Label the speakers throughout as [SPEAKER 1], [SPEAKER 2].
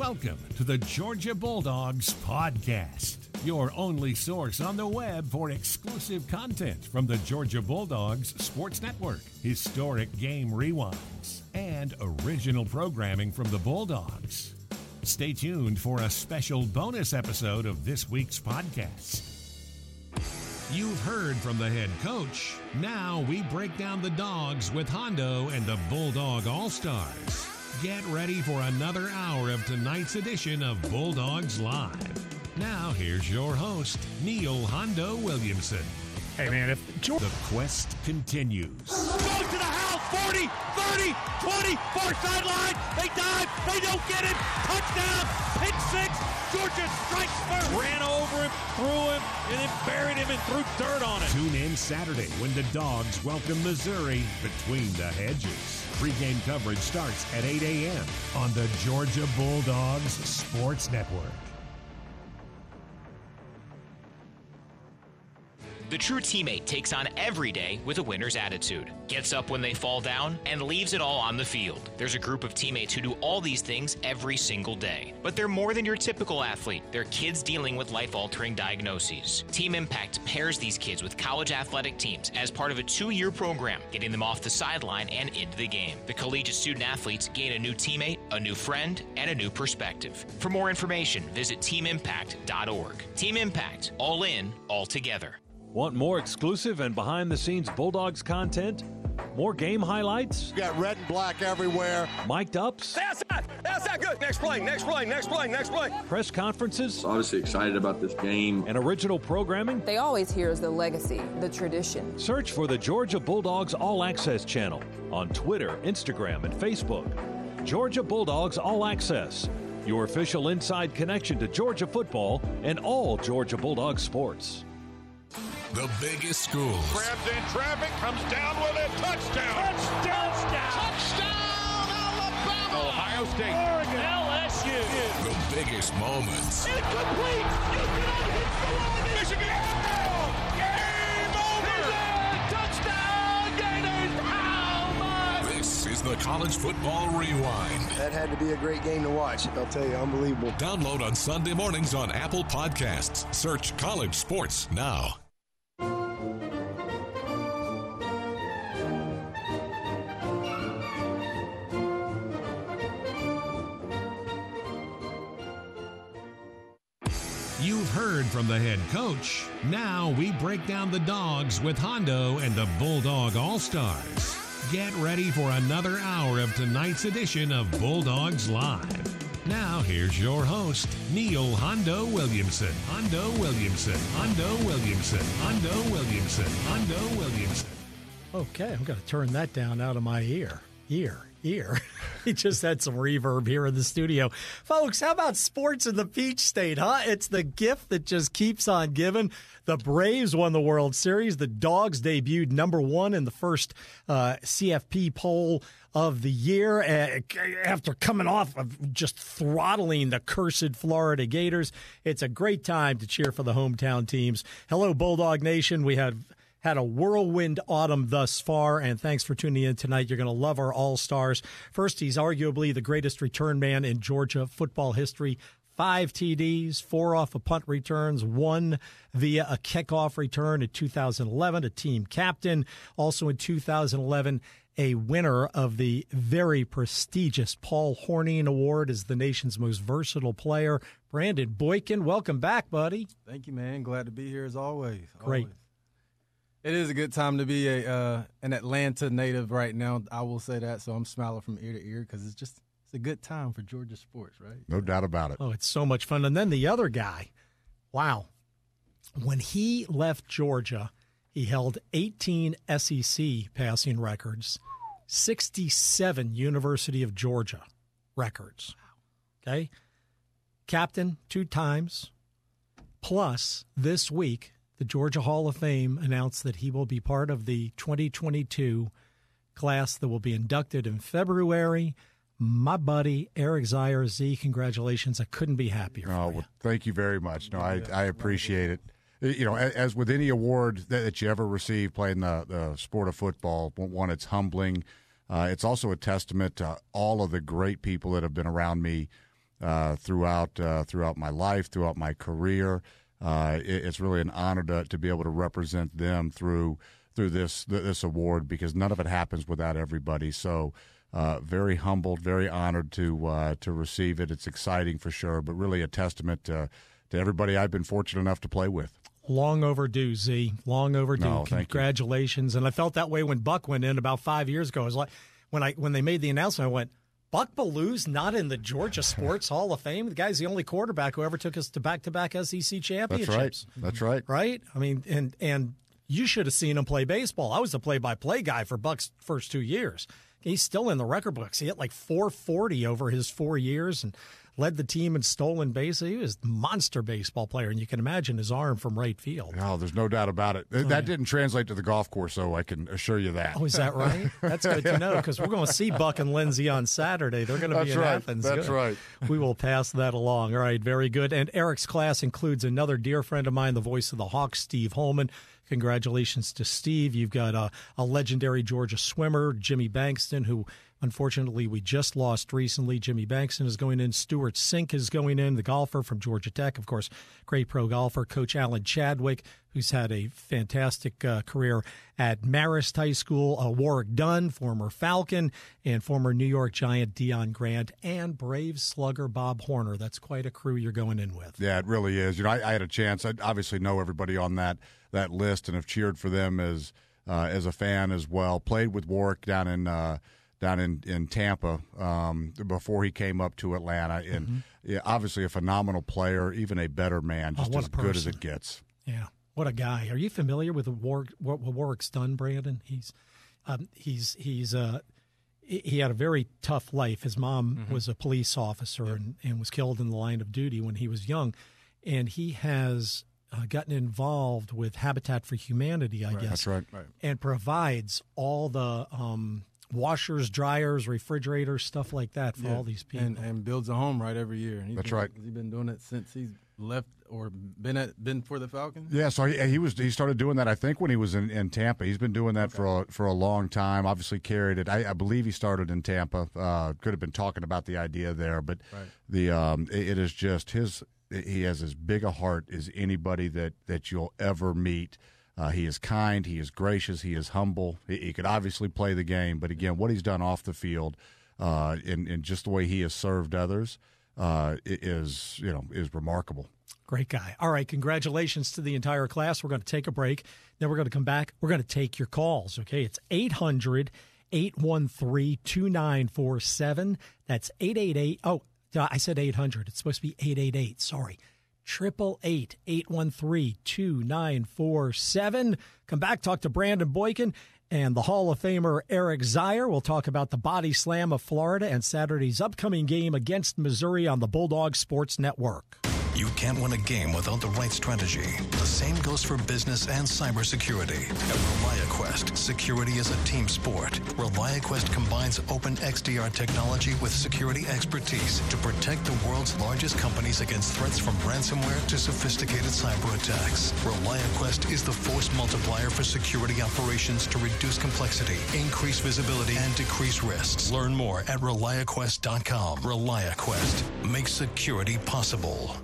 [SPEAKER 1] Welcome to the Georgia Bulldogs Podcast, your only source on the web for exclusive content from the Georgia Bulldogs Sports Network, historic game rewinds, and original programming from the Bulldogs. Stay tuned for a special bonus episode of this week's podcast. You've heard from the head coach. Now we break down the dogs with Hondo and the Bulldog All Stars. Get ready for another hour of tonight's edition of Bulldogs Live. Now, here's your host, Neil Hondo Williamson.
[SPEAKER 2] Hey, man, if Georgia.
[SPEAKER 1] The quest continues.
[SPEAKER 3] Goes to the house, 40, 30, 20, far sideline. They dive, they don't get it. Touchdown, pick six. Georgia strikes first.
[SPEAKER 4] Ran over him, threw him, and then buried him and threw dirt on it.
[SPEAKER 1] Tune in Saturday when the Dogs welcome Missouri between the hedges. Pre-game coverage starts at 8 a.m. on the Georgia Bulldogs Sports Network.
[SPEAKER 5] The true teammate takes on every day with a winner's attitude, gets up when they fall down, and leaves it all on the field. There's a group of teammates who do all these things every single day. But they're more than your typical athlete. They're kids dealing with life altering diagnoses. Team Impact pairs these kids with college athletic teams as part of a two year program, getting them off the sideline and into the game. The collegiate student athletes gain a new teammate, a new friend, and a new perspective. For more information, visit teamimpact.org. Team Impact, all in, all together.
[SPEAKER 4] Want more exclusive and behind the scenes Bulldogs content? More game highlights?
[SPEAKER 6] got red and black everywhere.
[SPEAKER 4] Mic'd ups?
[SPEAKER 3] That's that. That's that good. Next play, next play, next play, next play.
[SPEAKER 4] Press conferences?
[SPEAKER 7] obviously excited about this game.
[SPEAKER 4] And original programming?
[SPEAKER 8] They always hear is the legacy, the tradition.
[SPEAKER 4] Search for the Georgia Bulldogs All Access channel on Twitter, Instagram, and Facebook. Georgia Bulldogs All Access, your official inside connection to Georgia football and all Georgia Bulldogs sports.
[SPEAKER 9] The biggest schools.
[SPEAKER 3] Grabs in traffic, comes down with it. Touchdown. Touchdown. Touchdown. Alabama. Ohio State. Oregon. LSU.
[SPEAKER 9] The biggest moments.
[SPEAKER 3] Incomplete. You cannot hit the line. Michigan. Game over. Touchdown. Gators. How much?
[SPEAKER 9] This is the College Football Rewind.
[SPEAKER 6] That had to be a great game to watch. I'll tell you, unbelievable.
[SPEAKER 9] Download on Sunday mornings on Apple Podcasts. Search College Sports now.
[SPEAKER 1] Heard from the head coach. Now we break down the dogs with Hondo and the Bulldog All Stars. Get ready for another hour of tonight's edition of Bulldogs Live. Now here's your host, Neil Hondo Williamson. Hondo Williamson. Hondo Williamson. Hondo Williamson. Hondo Williamson.
[SPEAKER 2] Okay, I'm going to turn that down out of my ear. Ear, ear. he just had some reverb here in the studio. Folks, how about sports in the Peach State, huh? It's the gift that just keeps on giving. The Braves won the World Series. The Dogs debuted number one in the first uh, CFP poll of the year uh, after coming off of just throttling the cursed Florida Gators. It's a great time to cheer for the hometown teams. Hello, Bulldog Nation. We have had a whirlwind autumn thus far, and thanks for tuning in tonight. You're going to love our All Stars. First, he's arguably the greatest return man in Georgia football history. Five TDs, four off of punt returns, one via a kickoff return in 2011, a team captain. Also in 2011, a winner of the very prestigious Paul Hornung Award as the nation's most versatile player. Brandon Boykin, welcome back, buddy.
[SPEAKER 10] Thank you, man. Glad to be here as always.
[SPEAKER 2] Great.
[SPEAKER 10] Always. It is a good time to be a uh, an Atlanta native right now. I will say that, so I'm smiling from ear to ear because it's just it's a good time for Georgia sports, right?
[SPEAKER 11] No doubt about it.
[SPEAKER 2] Oh, it's so much fun. And then the other guy, wow. When he left Georgia, he held 18 SEC passing records, 67 University of Georgia records. Okay. Captain two times. Plus, this week, the Georgia Hall of Fame announced that he will be part of the 2022 class that will be inducted in February. My buddy Eric Zeier Z, congratulations! I couldn't be happier.
[SPEAKER 11] Oh, well, thank you very much. No, I, I appreciate it. You know, as, as with any award that, that, you ever receive playing the, the sport of football, one, it's humbling. Uh, it's also a testament to all of the great people that have been around me uh, throughout uh, throughout my life, throughout my career. Uh, it, it's really an honor to, to be able to represent them through through this this award because none of it happens without everybody. So. Uh, very humbled, very honored to uh, to receive it. It's exciting for sure, but really a testament to, to everybody I've been fortunate enough to play with.
[SPEAKER 2] Long overdue, Z. Long overdue.
[SPEAKER 11] No,
[SPEAKER 2] Congratulations. And I felt that way when Buck went in about five years ago. It was like when I when they made the announcement, I went, Buck Belue's not in the Georgia Sports Hall of Fame. The guy's the only quarterback who ever took us to back to back SEC championships.
[SPEAKER 11] That's right. That's right.
[SPEAKER 2] Right? I mean, and and you should have seen him play baseball. I was the play by play guy for Buck's first two years. He's still in the record books. He hit like 440 over his four years and led the team in stolen bases. He was a monster baseball player, and you can imagine his arm from right field.
[SPEAKER 11] Oh, there's no doubt about it. That oh, yeah. didn't translate to the golf course, though. I can assure you that.
[SPEAKER 2] Oh, is that right? That's good to know because we're going to see Buck and Lindsay on Saturday. They're going to be in
[SPEAKER 11] right.
[SPEAKER 2] Athens.
[SPEAKER 11] That's
[SPEAKER 2] good.
[SPEAKER 11] right.
[SPEAKER 2] We will pass that along. All right, very good. And Eric's class includes another dear friend of mine, the voice of the Hawks, Steve Holman. Congratulations to Steve. You've got a, a legendary Georgia swimmer, Jimmy Bankston, who Unfortunately, we just lost recently. Jimmy Bankston is going in. Stewart Cink is going in, the golfer from Georgia Tech. Of course, great pro golfer. Coach Alan Chadwick, who's had a fantastic uh, career at Marist High School. Uh, Warrick Dunn, former Falcon, and former New York Giant Deon Grant, and Brave slugger Bob Horner. That's quite a crew you're going in with.
[SPEAKER 11] Yeah, it really is. You know, I, I had a chance. I obviously know everybody on that that list and have cheered for them as uh, as a fan as well. Played with Warrick down in uh, down in in Tampa um, before he came up to Atlanta, and mm-hmm. yeah, obviously a phenomenal player, even a better man, just
[SPEAKER 2] oh,
[SPEAKER 11] as good as it gets.
[SPEAKER 2] Yeah, what a guy! Are you familiar with Warrick, what Warrick's done, Brandon? He's um, he's he's uh, he had a very tough life. His mom mm-hmm. was a police officer and, and was killed in the line of duty when he was young, and he has uh, gotten involved with Habitat for Humanity, I
[SPEAKER 11] right,
[SPEAKER 2] guess.
[SPEAKER 11] That's right, right.
[SPEAKER 2] And provides all the um, washers, dryers, refrigerators, stuff like that for
[SPEAKER 10] yeah.
[SPEAKER 2] all these people.
[SPEAKER 10] And, and, builds a home right every year.
[SPEAKER 11] That's
[SPEAKER 10] been,
[SPEAKER 11] right.
[SPEAKER 10] He's been doing it since he's left or been at been for the Falcons.
[SPEAKER 11] Yeah, so he, he was he started doing that I think when he was in, in Tampa. He's been doing that okay. for a, for a long time. Obviously carried it. I, I believe he started in Tampa. Uh, could have been talking about the idea there, but right. the um, it, it is just his. He has as big a heart as anybody that that you'll ever meet. Uh, he is kind, he is gracious, he is humble. He, he, could obviously play the game, but again, what he's done off the field, uh, and, and just the way he has served others, uh, is you know is remarkable.
[SPEAKER 2] Great guy. All right, congratulations to the entire class. We're going to take a break. Then we're going to come back. We're going to take your calls. Okay, it's 800 813 2947. That's 888. Oh, I said 800. It's supposed to be 888. Sorry. Triple eight eight one three two nine four seven. Come back, talk to Brandon Boykin and the Hall of Famer Eric Zeier. We'll talk about the body slam of Florida and Saturday's upcoming game against Missouri on the Bulldog Sports Network.
[SPEAKER 12] You can't win a game without the right strategy. The same goes for business and cybersecurity. At ReliaQuest, security is a team sport. ReliaQuest combines open XDR technology with security expertise to protect the world's largest companies against threats from ransomware to sophisticated cyber attacks. ReliaQuest is the force multiplier for security operations to reduce complexity, increase visibility, and decrease risks. Learn more at ReliaQuest.com. ReliaQuest makes security possible.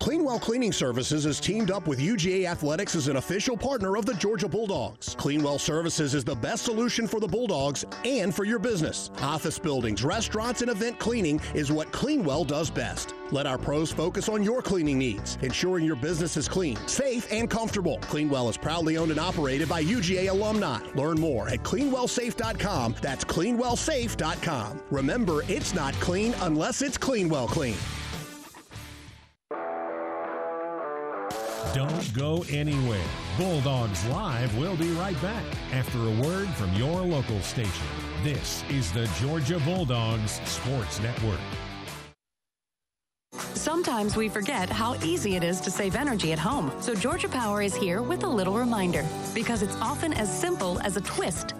[SPEAKER 13] Cleanwell Cleaning Services is teamed up with UGA Athletics as an official partner of the Georgia Bulldogs. Cleanwell Services is the best solution for the Bulldogs and for your business. Office buildings, restaurants, and event cleaning is what Cleanwell does best. Let our pros focus on your cleaning needs, ensuring your business is clean, safe, and comfortable. Cleanwell is proudly owned and operated by UGA alumni. Learn more at cleanwellsafe.com. That's cleanwellsafe.com. Remember, it's not clean unless it's Cleanwell Clean.
[SPEAKER 1] Don't go anywhere. Bulldogs Live will be right back after a word from your local station. This is the Georgia Bulldogs Sports Network.
[SPEAKER 14] Sometimes we forget how easy it is to save energy at home. So Georgia Power is here with a little reminder because it's often as simple as a twist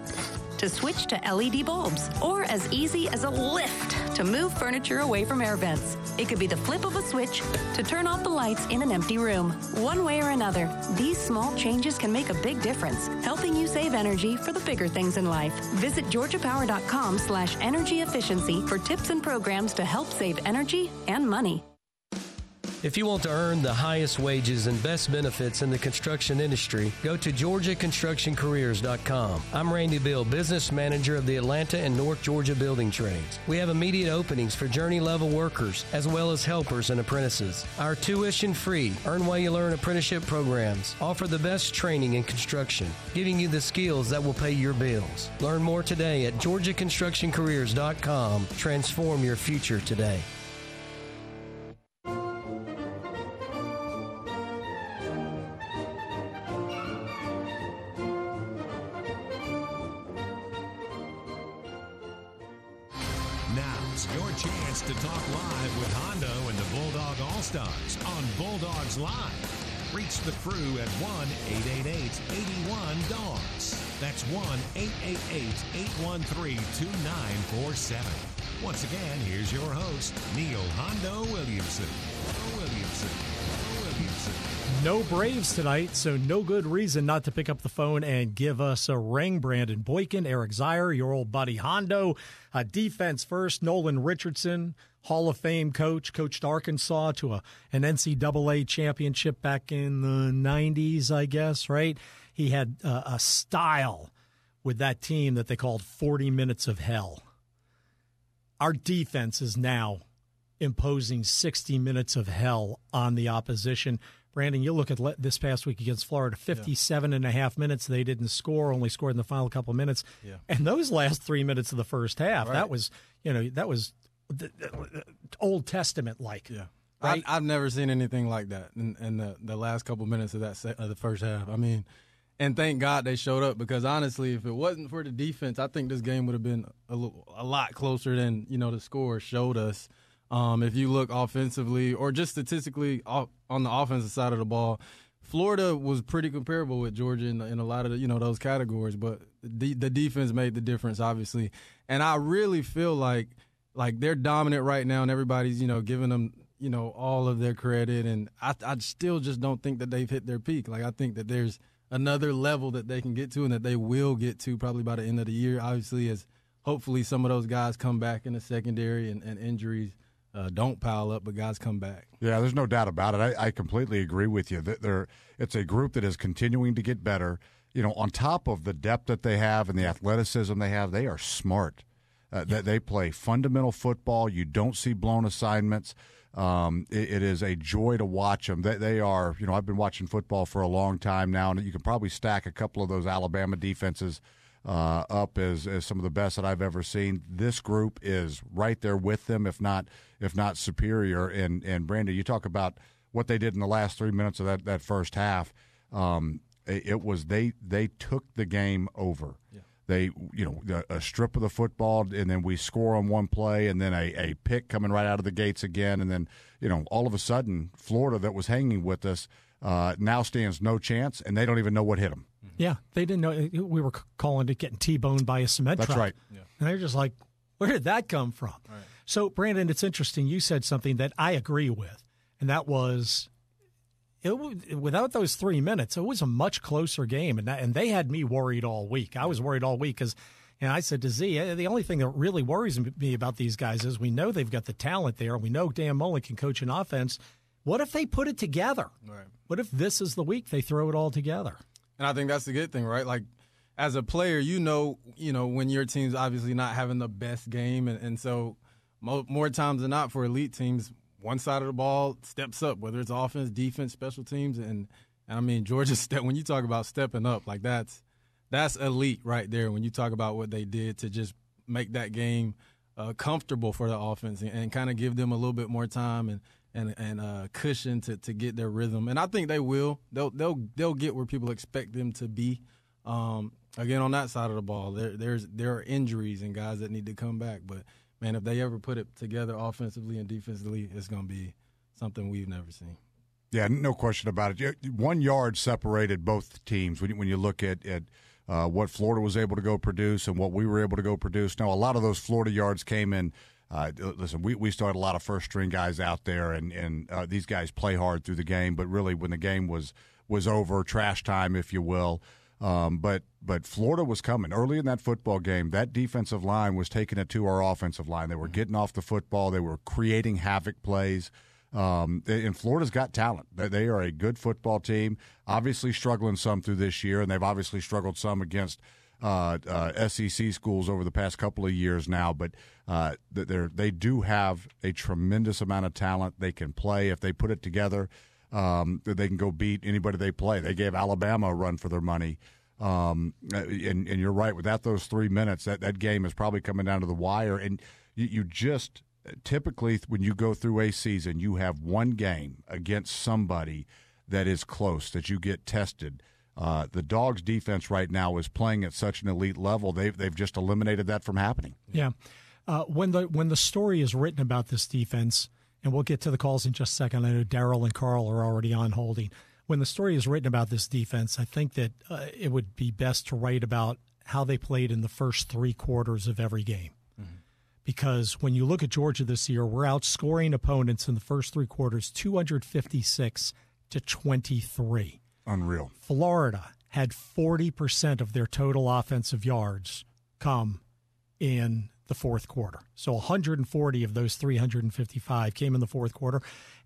[SPEAKER 14] to switch to LED bulbs, or as easy as a lift to move furniture away from air vents. It could be the flip of a switch to turn off the lights in an empty room. One way or another, these small changes can make a big difference, helping you save energy for the bigger things in life. Visit georgiapower.com slash energy efficiency for tips and programs to help save energy and money.
[SPEAKER 15] If you want to earn the highest wages and best benefits in the construction industry, go to GeorgiaConstructionCareers.com. I'm Randy Bill, business manager of the Atlanta and North Georgia building trades. We have immediate openings for journey level workers as well as helpers and apprentices. Our tuition free, earn while you learn apprenticeship programs offer the best training in construction, giving you the skills that will pay your bills. Learn more today at GeorgiaConstructionCareers.com. Transform your future today.
[SPEAKER 1] Your chance to talk live with Hondo and the Bulldog All Stars on Bulldogs Live. Reach the crew at 1 888 81 Dogs. That's 1 888 813 2947. Once again, here's your host, Neil Hondo. Williamson.
[SPEAKER 2] No Braves tonight, so no good reason not to pick up the phone and give us a ring. Brandon Boykin, Eric Zeier, your old buddy Hondo. Uh, defense first, Nolan Richardson, Hall of Fame coach, coached Arkansas to a, an NCAA championship back in the 90s, I guess, right? He had uh, a style with that team that they called 40 Minutes of Hell. Our defense is now imposing 60 minutes of hell on the opposition. Brandon, you look at le- this past week against Florida, 57 and a half minutes. They didn't score, only scored in the final couple of minutes.
[SPEAKER 10] Yeah.
[SPEAKER 2] And those last three minutes of the first half,
[SPEAKER 10] Right.
[SPEAKER 2] that was, you know, that was th- th- Old Testament like.
[SPEAKER 10] Yeah.
[SPEAKER 2] Right?
[SPEAKER 10] I, I've never seen anything like that in, in the, the last couple minutes of that se- of the first half. I mean, and thank God they showed up because honestly, if it wasn't for the defense, I think this game would have been a, little, a lot closer than you know the score showed us. Um, if you look offensively or just statistically on the offensive side of the ball, Florida was pretty comparable with Georgia in, in a lot of the, you know those categories, but the, the defense made the difference, obviously. And I really feel like like they're dominant right now, and everybody's you know giving them you know all of their credit. And I, I still just don't think that they've hit their peak. Like I think that there's another level that they can get to, and that they will get to probably by the end of the year. Obviously, as hopefully some of those guys come back in the secondary and, and injuries uh, don't pile up, but guys come back.
[SPEAKER 11] Yeah, there's no doubt about it. I, I completely agree with you. That they're it's a group that is continuing to get better. You know, on top of the depth that they have and the athleticism they have, they are smart. Uh, they, they play fundamental football. You don't see blown assignments. Um, it, it is a joy to watch them. They, they are, you know, I've been watching football for a long time now, and you can probably stack a couple of those Alabama defenses uh, up as, as some of the best that I've ever seen. This group is right there with them, if not if not superior. And and Brandon, you talk about what they did in the last three minutes of that, that first half. Um, it, it was they they took the game over. They you know the, a strip of the football, and then we score on one play, and then a, a pick coming right out of the gates again, and then you know all of a sudden Florida that was hanging with us uh, now stands no chance, and they don't even know what hit them.
[SPEAKER 2] Yeah, they didn't know we were calling it getting T-boned by a cement
[SPEAKER 11] That's
[SPEAKER 2] truck.
[SPEAKER 11] right.
[SPEAKER 2] And they're just like, where did that come from? So, Brandon, it's interesting. You said something that I agree with, and that was it, without those three minutes, it was a much closer game, and that, and they had me worried all week. I was worried all week because. And I said to Z, "Eh, the only thing that really worries me about these guys is we know they've got the talent there. We know Dan Mullen can coach an offense. What if they put it together?
[SPEAKER 10] Right.
[SPEAKER 2] What if this is the week they throw it all together?
[SPEAKER 10] And I think that's the good thing, right? Like as a player, you know, you know when your team's obviously not having the best game, and, and so mo- more times than not for elite teams, one side of the ball steps up, whether it's offense, defense, special teams, and, and I mean Georgia step. When you talk about stepping up, like that's that's elite right there. When you talk about what they did to just make that game uh, comfortable for the offense and, and kind of give them a little bit more time and and and uh, cushion to, to get their rhythm. And I think they will. They'll they'll they'll get where people expect them to be. Um, again, on that side of the ball, there there's there are injuries and guys that need to come back. But man, if they ever put it together offensively and defensively, it's going to be something we've never seen.
[SPEAKER 11] Yeah, no question about it. One yard separated both teams when you, when you look at, at uh, what Florida was able to go produce and what we were able to go produce. Now, a lot of those Florida yards came in. Uh, listen, we, we started a lot of first string guys out there, and and uh, these guys play hard through the game. But really, when the game was was over, trash time, if you will. Um, but but Florida was coming early in that football game. That defensive line was taking it to our offensive line. They were getting off the football. They were creating havoc plays. Um, and Florida's got talent. They are a good football team. Obviously, struggling some through this year, and they've obviously struggled some against uh, uh, SEC schools over the past couple of years now. But uh, they they do have a tremendous amount of talent. They can play if they put it together. Um, they can go beat anybody they play. They gave Alabama a run for their money. Um, and, and you're right. Without those three minutes, that, that game is probably coming down to the wire. And you, you just typically when you go through a season, you have one game against somebody that is close that you get tested. Uh, the Dogs' defense right now is playing at such an elite level; they've they've just eliminated that from happening.
[SPEAKER 2] Yeah, uh, when the when the story is written about this defense, and we'll get to the calls in just a second. I know Daryl and Carl are already on holding. When the story is written about this defense, I think that uh, it would be best to write about how they played in the first three quarters of every game because when you look at Georgia this year, we're outscoring opponents in the first three quarters 256 to 23.
[SPEAKER 11] Unreal.
[SPEAKER 2] Florida had 40% of their total offensive yards come in the fourth quarter. So 140 of those 355 came in the fourth quarter.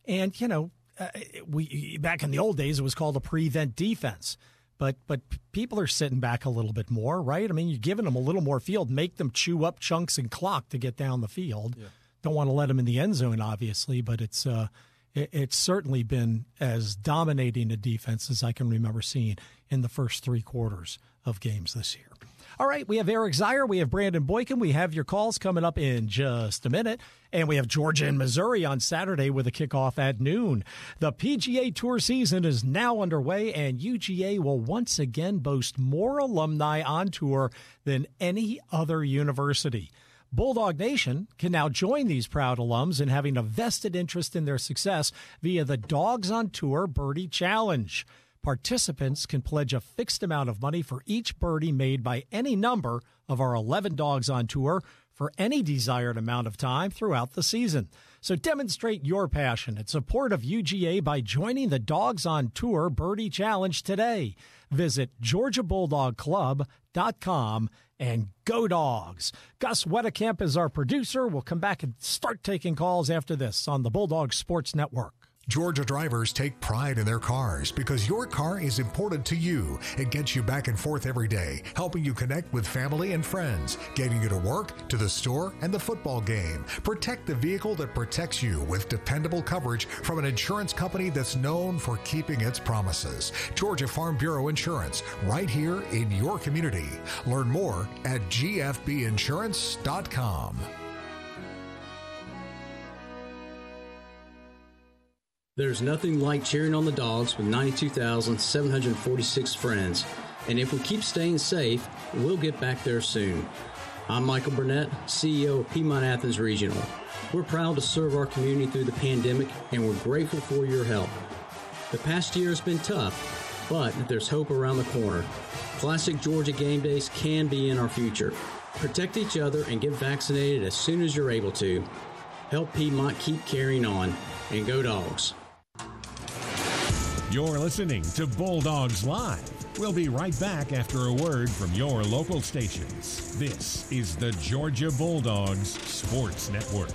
[SPEAKER 2] And, you know, uh, we back in the old days, it was called a prevent defense but but people are sitting back a little bit more, right? I mean, you're giving them a little more field, make them chew up chunks and clock to get down the field. Yeah. Don't want to let them in the end zone, obviously, but it's uh, it, it's certainly been as dominating a defense as I can remember seeing in the first three quarters of games this year. All right, we have Eric Zeier, we have Brandon Boykin, we have your calls coming up in just a minute, and we have Georgia and Missouri on Saturday with a kickoff at noon. The PGA Tour season is now underway, and UGA will once again boast more alumni on tour than any other university. Bulldog Nation can now join these proud alums in having a vested interest in their success via the Dogs on Tour Birdie Challenge. Participants can pledge a fixed amount of money for each birdie made by any number of our 11 dogs on tour for any desired amount of time throughout the season. So demonstrate your passion and support of UGA by joining the Dogs on Tour Birdie Challenge today. Visit GeorgiaBulldogClub.com and go dogs. Gus Wedekamp is our producer. We'll come back and start taking calls after this on the Bulldog Sports Network.
[SPEAKER 16] Georgia drivers take pride in their cars because your car is important to you. It gets you back and forth every day, helping you connect with family and friends, getting you to work, to the store, and the football game. Protect the vehicle that protects you with dependable coverage from an insurance company that's known for keeping its promises. Georgia Farm Bureau Insurance, right here in your community. Learn more at gfbinsurance.com.
[SPEAKER 17] There's nothing like cheering on the dogs with 92,746 friends. And if we keep staying safe, we'll get back there soon. I'm Michael Burnett, CEO of Piedmont Athens Regional. We're proud to serve our community through the pandemic, and we're grateful for your help. The past year has been tough, but there's hope around the corner. Classic Georgia game days can be in our future. Protect each other and get vaccinated as soon as you're able to. Help Piedmont keep carrying on, and go dogs.
[SPEAKER 1] You're listening to Bulldogs Live. We'll be right back after a word from your local stations. This is the Georgia Bulldogs Sports Network.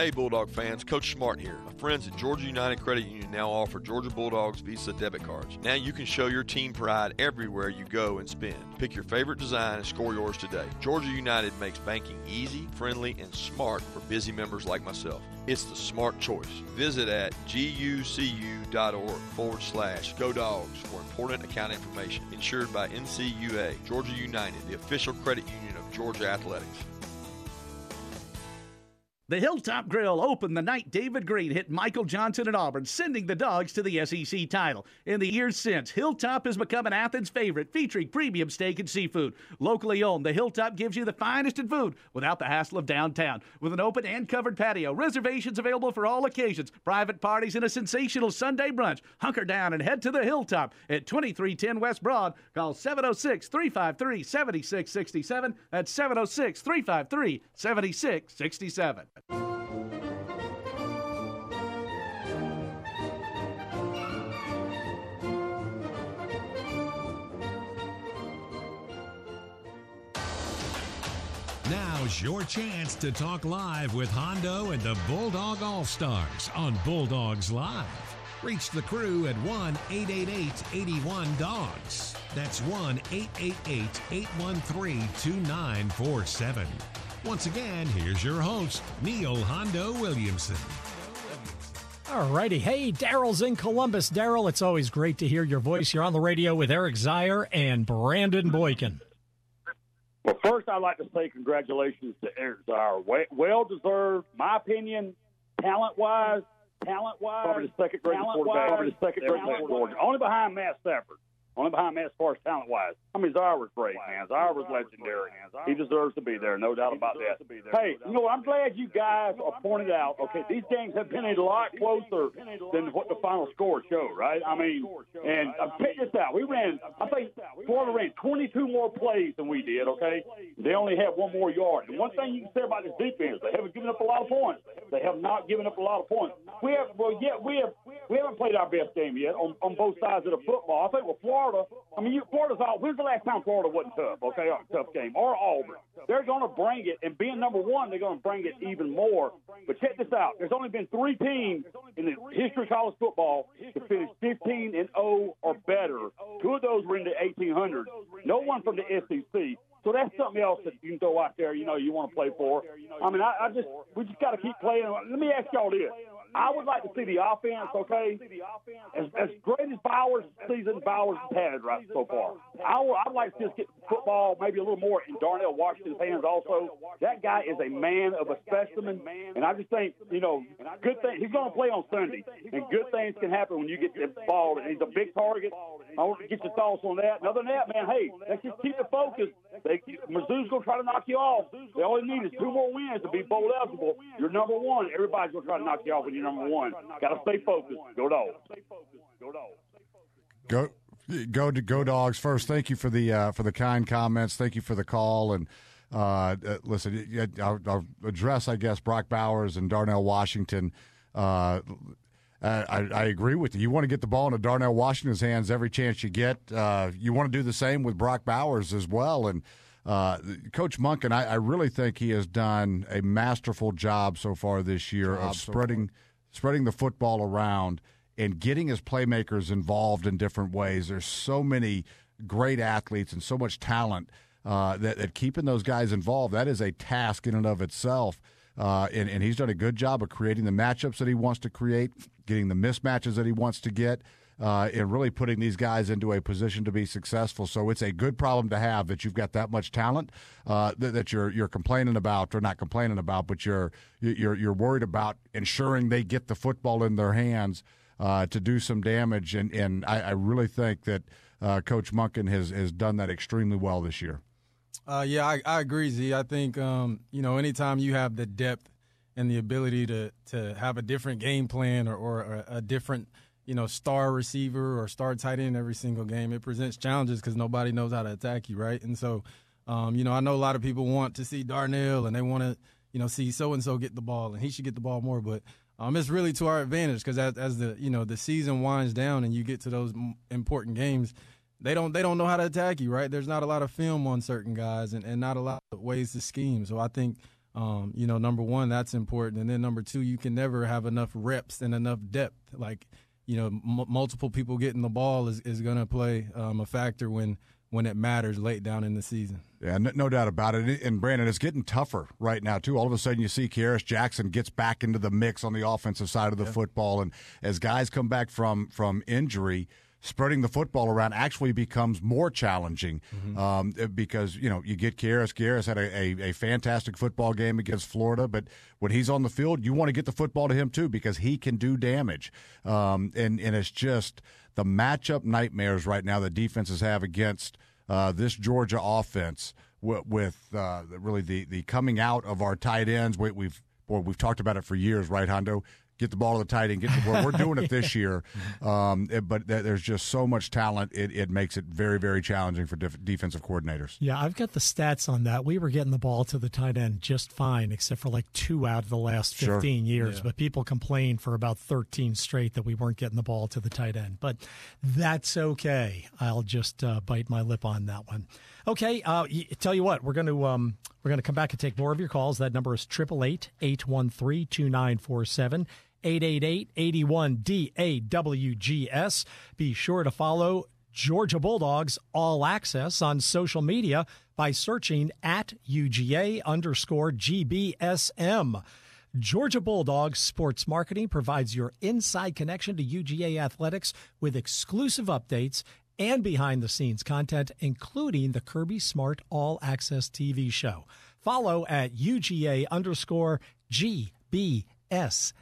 [SPEAKER 18] Hey, Bulldog fans, Coach Smart here. My friends at Georgia United Credit Union now offer Georgia Bulldogs Visa debit cards. Now you can show your team pride everywhere you go and spend. Pick your favorite design and score yours today. Georgia United makes banking easy, friendly, and smart for busy members like myself. It's the smart choice. Visit at gucu.org forward slash go dogs for important account information. Insured by NCUA, Georgia United, the official credit union of Georgia Athletics.
[SPEAKER 19] The Hilltop Grill opened the night David Greene hit Michael Johnson at Auburn, sending the Dogs to the SEC title. In the years since, Hilltop has become an Athens favorite, featuring premium steak and seafood. Locally owned, the Hilltop gives you the finest in food without the hassle of downtown. With an open and covered patio, reservations available for all occasions, private parties, and a sensational Sunday brunch. Hunker down and head to the Hilltop at 2310 West Broad. Call 706 353 7667. That's 706 353 7667.
[SPEAKER 1] Now's your chance to talk live with Hondo and the Bulldog All Stars on Bulldogs Live. Reach the crew at 1 888 81 Dogs. That's 1 888 813 2947. Once again, here's your host, Neil Hondo Williamson.
[SPEAKER 2] All righty. Hey, Daryl's in Columbus. Daryl, it's always great to hear your voice. You're on the radio with Eric Zeier and Brandon Boykin.
[SPEAKER 20] Well, first, I'd like to say congratulations to Eric Zeier. Well deserved, my opinion, talent wise. Talent wise, probably the second greatest quarterback. Probably the second greatest quarterback. Only behind Matt Stafford. Only behind me as far as talent wise. I mean, Zeier was great, man. Zeier was legendary. He deserves to be there, no doubt about that. Hey, you know, I'm glad you guys are pointed out. Okay, these games have been a lot closer than what the final score showed, right? I mean, and uh, check this out. We ran, I think Florida ran 22 more plays than we did. Okay, they only had one more yard. And one thing you can say about this defense, they haven't given up a lot of points. They have not given up a lot of points. We have, well, yeah, we have, we haven't played our best game yet on, on both sides of the football. I think with Florida. Florida. I mean, you, Florida's all. When's the last time Florida wasn't tough? Okay, a tough game or Auburn. They're going to bring it, and being number one, they're going to bring it even more. But check this out: there's only been three teams in the history of college football to finish 15 and 0 or better. Two of those were in the 1800s. No one from the SEC. So that's something else that you can throw out there. You know, you want to play for. I mean, I, I just we just got to keep playing. Let me ask y'all this: I would like to see the offense, okay? As, as great as Bowers' season Bowers has had right so far, I would, I'd like to just get football maybe a little more in Darnell Washington's hands also. That guy is a man of a specimen, and I just think, you know, good thing he's going to play on Sunday, and good things can happen when you get the ball. And he's a big target. I want to get your thoughts on that. And other than that, man, hey, let's just keep the focus. They, Mizzou's going to try to knock you off. They only need is two more wins to be bowl eligible. You're number one. Everybody's going to try to knock you off when you're number one. Got to stay focused. Go dogs. Go dogs.
[SPEAKER 11] Go. Go to go dogs first. Thank you for the uh, for the kind comments. Thank you for the call and uh, uh, listen. I'll, I'll, address, I guess, Brock Bowers and Darnell Washington. Uh, I, I, agree with you. You want to get the ball into Darnell Washington's hands every chance you get. Uh, you want to do the same with Brock Bowers as well. And uh, Coach Monken, I, I, really think he has done a masterful job so far this year job of spreading so spreading the football around and getting his playmakers involved in different ways. There's so many great athletes and so much talent uh, that, that keeping those guys involved that is a task in and of itself. Uh, and, and he's done a good job of creating the matchups that he wants to create, getting the mismatches that he wants to get, uh, and really putting these guys into a position to be successful. So it's a good problem to have that you've got that much talent uh, that, that, you're you're complaining about, or not complaining about, but you're you're you're worried about ensuring they get the football in their hands uh, to do some damage. And and I, I really think that uh, Coach Monken has has done that extremely well this year.
[SPEAKER 10] Uh, yeah, I, I, agree, Z. I think um, you know anytime you have the depth and the ability to to have a different game plan or, or a, different you know star receiver or star tight end every single game, it presents challenges because nobody knows how to attack you, right? And so, um, you know, I know a lot of people want to see Darnell and they want to you know see so and so get the ball and he should get the ball more, but um, it's really to our advantage because as, as the you know the season winds down and you get to those important games they don't they don't know how to attack you, right? There's not a lot of film on certain guys and, and not a lot of ways to scheme. So I think um, you know, number one, that's important, and then number two, you can never have enough reps and enough depth. Like, you know, m- multiple people getting the ball is, is going to play um, a factor when when it matters late down in the season.
[SPEAKER 11] Yeah, no, no, doubt about it. And Brandon, it's getting tougher right now too. All of a sudden, you see Kearis Jackson gets back into the mix on the offensive side of the yeah. football, and as guys come back from from injury spreading the football around actually becomes more challenging
[SPEAKER 2] Mm-hmm.
[SPEAKER 11] um, because you know you get Kearis. Kearis had a, a, a fantastic football game against Florida, but when he's on the field, you want to get the football to him too because he can do damage. Um, and and it's just the matchup nightmares right now that defenses have against uh, this Georgia offense with, with uh, really the the coming out of our tight ends. We, we've boy, we've talked about it for years, right, Hondo? Get the ball to the tight end. Get the, we're, we're doing it this year, um, it- but th- there's just so much talent. It, it makes it very, very challenging for def- defensive coordinators.
[SPEAKER 2] Yeah, I've got the stats on that. We were getting the ball to the tight end just fine, except for like two out of the last
[SPEAKER 11] Sure.
[SPEAKER 2] 15 years.
[SPEAKER 11] Yeah.
[SPEAKER 2] But people complained for about 13 straight that we weren't getting the ball to the tight end. But that's okay. I'll just uh, bite my lip on that one. Okay, uh, y- tell you what, we're going to um, we're going to come back and take more of your calls. That number is 888-813-2947. 888-81-DAWGS. Be sure to follow Georgia Bulldogs All Access on social media by searching at UGA underscore GBSM. Georgia Bulldogs Sports Marketing provides your inside connection to UGA athletics with exclusive updates and behind the scenes content, including the Kirby Smart All Access TV show. Follow at UGA underscore GBSM.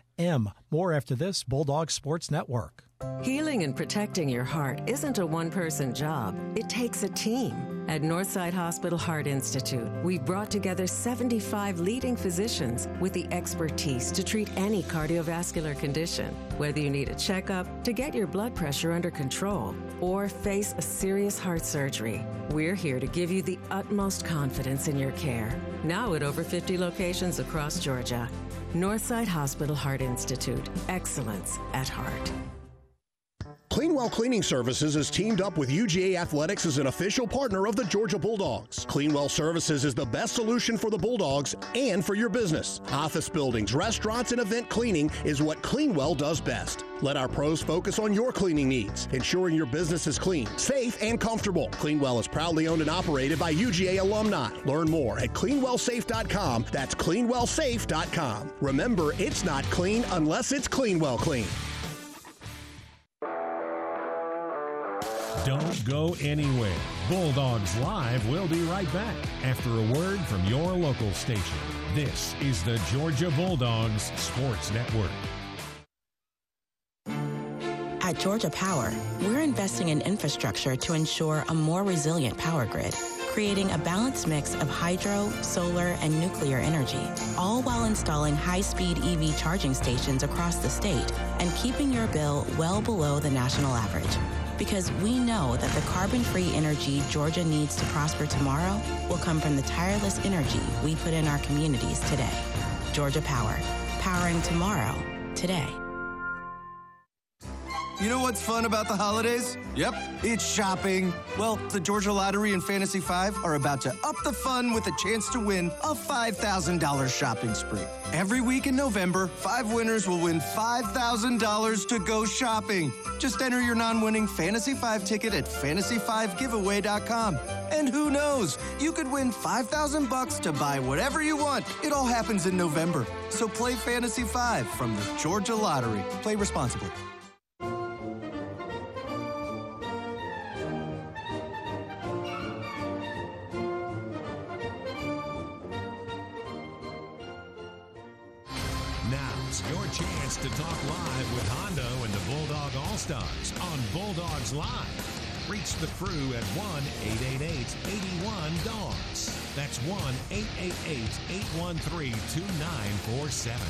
[SPEAKER 2] More after this, Bulldog Sports Network.
[SPEAKER 21] Healing and protecting your heart isn't a one person job, it takes a team. At Northside Hospital Heart Institute, we've brought together 75 leading physicians with the expertise to treat any cardiovascular condition. Whether you need a checkup, to get your blood pressure under control, or face a serious heart surgery, we're here to give you the utmost confidence in your care. Now at over 50 locations across Georgia. Northside Hospital Heart Institute, excellence at heart.
[SPEAKER 13] Cleanwell Cleaning Services is teamed up with UGA Athletics as an official partner of the Georgia Bulldogs. Cleanwell Services is the best solution for the Bulldogs and for your business. Office buildings, restaurants, and event cleaning is what Cleanwell does best. Let our pros focus on your cleaning needs, ensuring your business is clean, safe, and comfortable. Cleanwell is proudly owned and operated by UGA alumni. Learn more at cleanwellsafe.com. That's cleanwellsafe.com. Remember, it's not clean unless it's Cleanwell Clean.
[SPEAKER 1] Don't go anywhere. Bulldogs Live will be right back after a word from your local station. This is the Georgia Bulldogs Sports Network.
[SPEAKER 22] At Georgia Power, we're investing in infrastructure to ensure a more resilient power grid, creating a balanced mix of hydro, solar, and nuclear energy, all while installing high-speed EV charging stations across the state and keeping your bill well below the national average. Because we know that the carbon-free energy Georgia needs to prosper tomorrow will come from the tireless energy we put in our communities today. Georgia Power, powering tomorrow, today.
[SPEAKER 23] You know what's fun about the holidays? Yep, it's shopping. Well, the Georgia Lottery and Fantasy 5 are about to up the fun with a chance to win a $5,000 shopping spree. Every week in November, five winners will win $5,000 to go shopping. Just enter your non winning Fantasy 5 ticket at fantasy5giveaway.com. And who knows, you could win 5000 bucks to buy whatever you want. It all happens in November. So play Fantasy 5 from the Georgia Lottery. Play responsibly.
[SPEAKER 1] To talk live with Hondo and the Bulldog All Stars on Bulldogs Live. Reach the crew at 1 888 81 Dogs. That's 1 888 813 2947.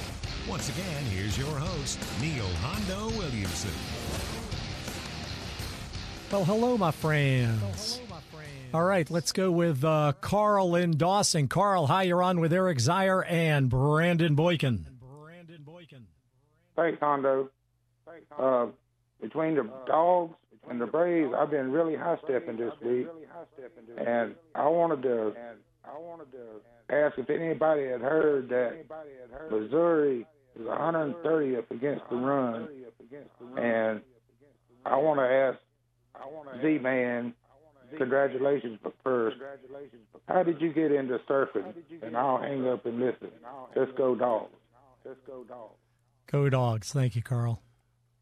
[SPEAKER 1] Once again, here's your host, Neil Hondo Williamson.
[SPEAKER 2] Well, hello, my friends. All right, let's go with uh, Carl in Dawson. Carl, hi, you're on with Eric Zeier and Brandon Boykin.
[SPEAKER 24] Thanks, Hondo. Uh, between the dogs and the Braves, I've been really high stepping this week, and I wanted to ask if anybody had heard that Missouri is 130th against the run, and I want to ask Z-Man, congratulations, but first, how did you get into surfing? And I'll hang up and listen. Let's go, dogs. Let's go, dogs.
[SPEAKER 2] Go dogs. Thank you, Carl.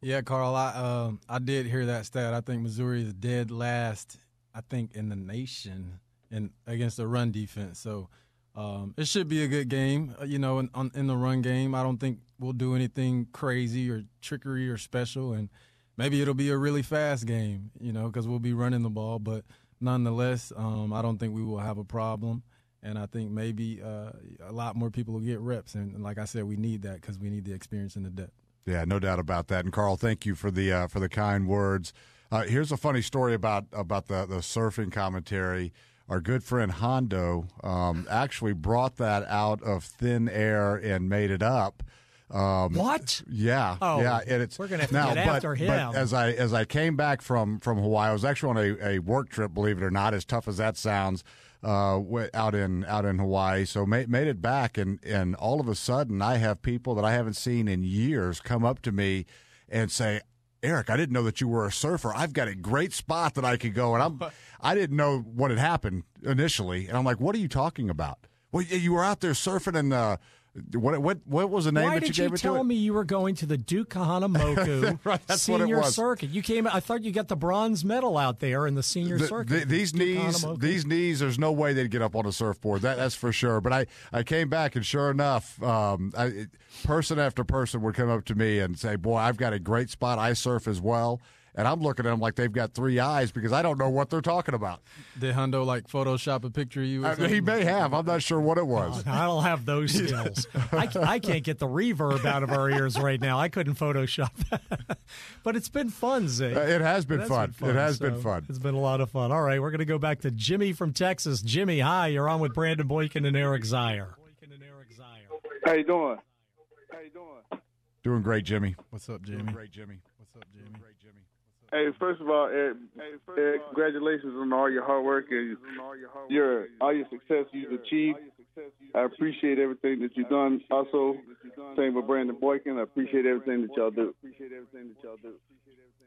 [SPEAKER 10] Yeah, Carl, I uh, I did hear that stat. I think Missouri is dead last. I think in the nation in against the run defense. So um, it should be a good game. Uh, you know, in, on, in the run game, I don't think we'll do anything crazy or trickery or special, and maybe it'll be a really fast game. You know, because we'll be running the ball, but nonetheless, um, I don't think we will have a problem. And I think maybe uh, a lot more people will get reps. And, and like I said, we need that because we need the experience and the depth.
[SPEAKER 11] Yeah, no doubt about that. And Carl, thank you for the uh, for the kind words. Uh, here's a funny story about about the the surfing commentary. Our good friend Hondo um, actually brought that out of thin air and made it up. Um,
[SPEAKER 2] what?
[SPEAKER 11] Yeah,
[SPEAKER 2] oh,
[SPEAKER 11] yeah. And it's
[SPEAKER 2] we're gonna have to
[SPEAKER 11] now,
[SPEAKER 2] get
[SPEAKER 11] but,
[SPEAKER 2] after him.
[SPEAKER 11] But as I as I came back from from Hawaii, I was actually on a, a work trip. Believe it or not, as tough as that sounds, uh, out in out in Hawaii. So made made it back, and and all of a sudden, I have people that I haven't seen in years come up to me and say, Eric, I didn't know that you were a surfer. I've got a great spot that I could go, and I'm I didn't know what had happened initially, and I'm like, what are you talking about? Well, you were out there surfing and. Uh, what what what was the name
[SPEAKER 2] Why
[SPEAKER 11] that you
[SPEAKER 2] did
[SPEAKER 11] gave
[SPEAKER 2] you
[SPEAKER 11] it
[SPEAKER 2] tell
[SPEAKER 11] to? it?
[SPEAKER 2] me you were going to the Duke Kahanamoku
[SPEAKER 11] Right, that's what it
[SPEAKER 2] senior circuit? You came. I thought you got the bronze medal out there in the senior
[SPEAKER 11] The-
[SPEAKER 2] circuit.
[SPEAKER 11] the- these
[SPEAKER 2] Duke
[SPEAKER 11] knees,
[SPEAKER 2] Kahanamoku.
[SPEAKER 11] these knees. There's no way they'd get up on a surfboard. That that's for sure. But I, I came back and sure enough, um, I, person after person would come up to me and say, "Boy, I've got a great spot. I surf as well." And I'm looking at them like they've got three eyes because I don't know what they're talking about.
[SPEAKER 10] Did Hondo like Photoshop a picture of you?
[SPEAKER 11] I mean, he may have. I'm not sure what it was.
[SPEAKER 2] I don't have those skills. I, I can't get the reverb out of our ears right now. I couldn't Photoshop that. but it's been fun, Zay.
[SPEAKER 11] Uh, it has been
[SPEAKER 2] It
[SPEAKER 11] fun. It has been fun.
[SPEAKER 2] It's been a lot of fun. All right, we're going to go back to Jimmy from Texas. Jimmy, hi. You're on with Brandon Boykin and Eric Zeier.
[SPEAKER 25] How you doing? How you doing?
[SPEAKER 11] Doing great, Jimmy.
[SPEAKER 10] What's up, Jimmy?
[SPEAKER 11] Doing Great, Jimmy.
[SPEAKER 10] What's up, Jimmy?
[SPEAKER 25] Hey, first of all, Eric, Eric, congratulations on all your hard work and your all your success you've achieved. I appreciate everything that you've done. Also, same with Brandon Boykin. I appreciate everything that y'all do.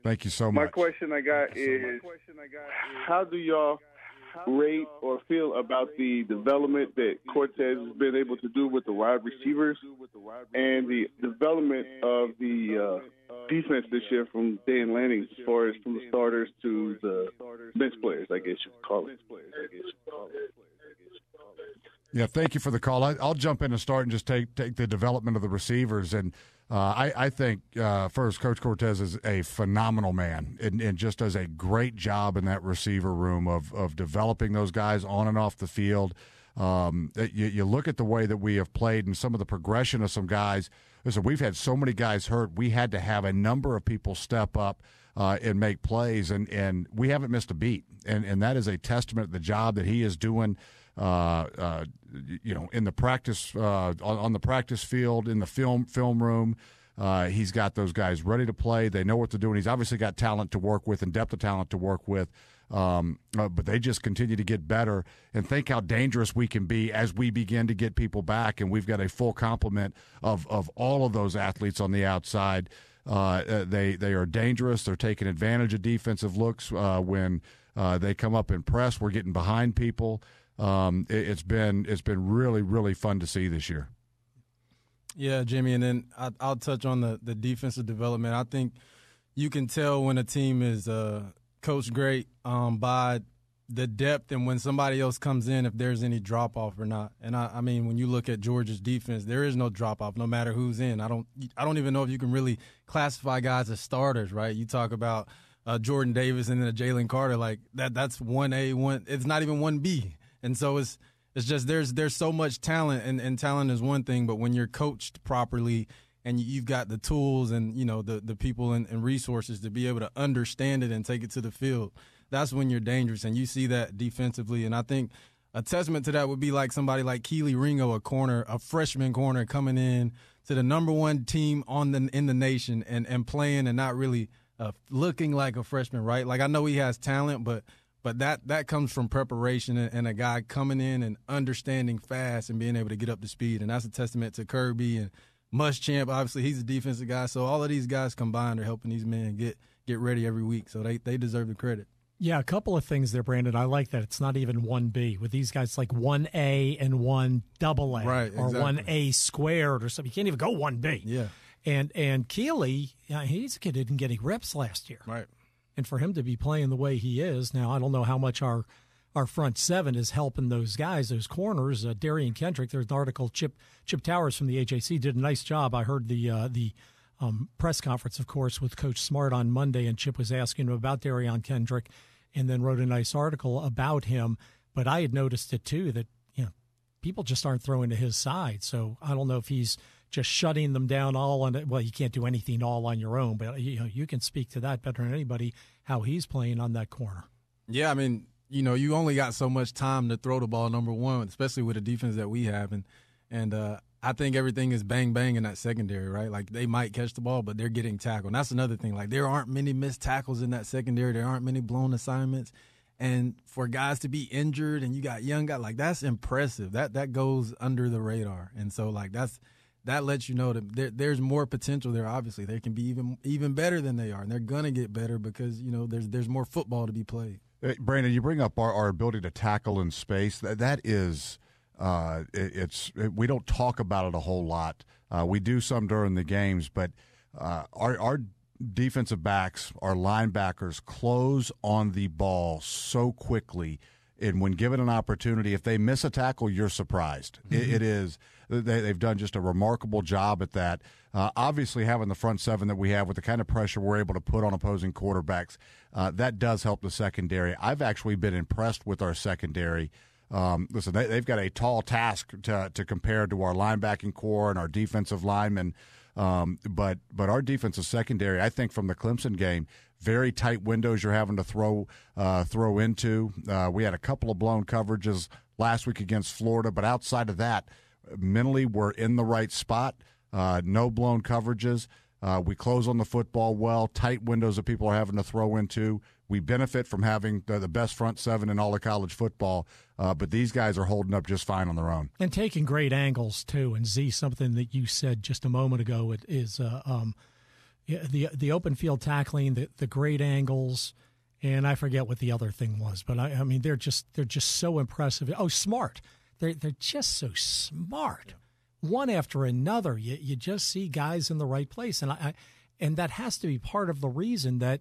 [SPEAKER 11] Thank you so much.
[SPEAKER 25] My question I got is, how do y'all rate or feel about the development that Cortez has been able to do with the wide receivers and the development of the uh, defense this year from Dan Lanning, as far as from the starters to the bench players, I guess you could call it.
[SPEAKER 11] Yeah, thank you for the call. I, I'll jump in and start and just take take the development of the receivers. And uh, I, I think uh, first, Coach Cortez is a phenomenal man and, and just does a great job in that receiver room of of developing those guys on and off the field. Um, you, you look at the way that we have played and some of the progression of some guys. Listen, we've had so many guys hurt. We had to have a number of people step up uh, and make plays, and, and we haven't missed a beat. And and that is a testament to the job that he is doing. Uh, uh, you know, in the practice uh, on, on the practice field, in the film film room. Uh, he's got those guys ready to play. They know what to do, and He's obviously got talent to work with and depth of talent to work with. Um, but they just continue to get better and think how dangerous we can be as we begin to get people back. And we've got a full complement of, of all of those athletes on the outside. Uh, they they are dangerous. They're taking advantage of defensive looks uh, when uh, they come up and press. We're getting behind people. Um, it, it's been it's been really really fun to see this year.
[SPEAKER 10] Yeah, Jimmy, and then I, I'll touch on the, the defensive development. I think you can tell when a team is uh, coached great um, by the depth and when somebody else comes in, if there's any drop off or not. And I, I mean, when you look at Georgia's defense, there is no drop off, no matter who's in. I don't, I don't even know if you can really classify guys as starters, right? You talk about uh, Jordan Davis and then Jalen Carter, like that. That's one A, one. It's not even one B, and so it's it's just there's there's so much talent, and, and talent is one thing, but when you're coached properly and you've got the tools and you know the the people and, and resources to be able to understand it and take it to the field, that's when you're dangerous, and you see that defensively. And I think a testament to that would be like somebody like Kelee Ringo, a corner, a freshman corner coming in to the number one team on the in the nation and and playing and not really uh, looking like a freshman, right? Like I know he has talent, but but that that comes from preparation and, a guy coming in and understanding fast and being able to get up to speed, and that's a testament to Kirby and Muschamp. Obviously, he's a defensive guy, so all of these guys combined are helping these men get get ready every week. So they they deserve the credit.
[SPEAKER 2] Yeah, a couple of things there, Brandon. I like that it's not even one B with these guys, like one A and one double A,
[SPEAKER 10] Right,
[SPEAKER 2] or
[SPEAKER 10] exactly.
[SPEAKER 2] one A squared or something. You can't even go one B.
[SPEAKER 10] Yeah.
[SPEAKER 2] And and Kelee, he's a kid who didn't get any reps last year.
[SPEAKER 10] Right.
[SPEAKER 2] And for him to be playing the way he is now, I don't know how much our our front seven is helping those guys, those corners. Uh, Derion Kendrick, there's an article. Chip Chip Towers from the AJC did a nice job. I heard the uh, the um, press conference, of course, with Coach Smart on Monday, and Chip was asking him about Derion Kendrick, and then wrote a nice article about him. But I had noticed it too that you know people just aren't throwing to his side. So I don't know if he's just shutting them down all on it. Well, you can't do anything all on your own, but you know you can speak to that better than anybody. How he's playing on that corner.
[SPEAKER 10] Yeah, I mean, you know, you only got so much time to throw the ball. Number one, especially with the defense that we have, and and uh, I think everything is bang bang in that secondary, right? Like they might catch the ball, but they're getting tackled. And that's another thing. Like there aren't many missed tackles in that secondary. There aren't many blown assignments. And for guys to be injured and you got young guys, like that's impressive. That that goes under the radar. And so like that's that lets you know that there, there's more potential there. Obviously, they can be even even better than they are, and they're gonna get better because you know there's there's more football to be played.
[SPEAKER 11] Hey, Brandon, you bring up our, our ability to tackle in space. That that is, uh, it, it's it, we don't talk about it a whole lot. Uh, we do some during the games, but uh, our our defensive backs, our linebackers, close on the ball so quickly. And when given an opportunity, if they miss a tackle, you're surprised. Mm-hmm. It, it is they, have done just a remarkable job at that. Uh, obviously, having the front seven that we have with the kind of pressure we're able to put on opposing quarterbacks, uh, that does help the secondary. I've actually been impressed with our secondary. Um, listen, they, have got a tall task to, to compare to our linebacking core and our defensive linemen. Um, but but our defensive secondary, I think, from the Clemson game, very tight windows you're having to throw uh, throw into. Uh, we had a couple of blown coverages last week against Florida, but outside of that, mentally we're in the right spot. Uh, no blown coverages. Uh, we close on the football well. Tight windows that people are having to throw into. We benefit from having the, the best front seven in all of college football. Uh, but these guys are holding up just fine on their own
[SPEAKER 2] and taking great angles too. And Z, something that you said just a moment ago is uh, um, the the open field tackling, the the great angles, and I forget what the other thing was. But I, I mean, they're just they're just so impressive. Oh, smart. They're they're just so smart. One after another, you you just see guys in the right place, and I, and that has to be part of the reason that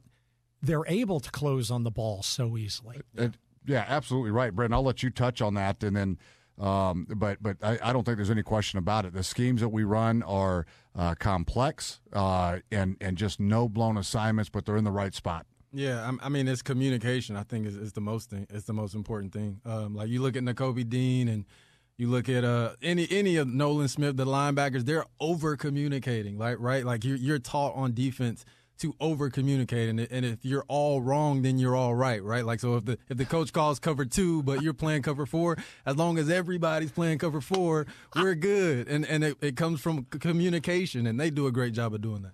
[SPEAKER 2] they're able to close on the ball so easily.
[SPEAKER 11] Uh, yeah, absolutely right, Brent. I'll let you touch on that, and then. Um, but but I, I, don't think there's any question about it. The schemes that we run are uh, complex uh, and and just no blown assignments, but they're in the right spot.
[SPEAKER 10] Yeah, I mean it's communication. I think is, is the most thing. It's the most important thing. Um, like you look at Nakobe Dean and you look at uh, any any of Nolan Smith, the linebackers. They're over communicating, like right. Like you're you're taught on defense to over communicate, and, and if you're all wrong, then you're all right, right? Like so, if the if the coach calls cover two, but you're playing cover four, as long as everybody's playing cover four, we're good. And and it, it comes from communication, and they do a great job of doing that.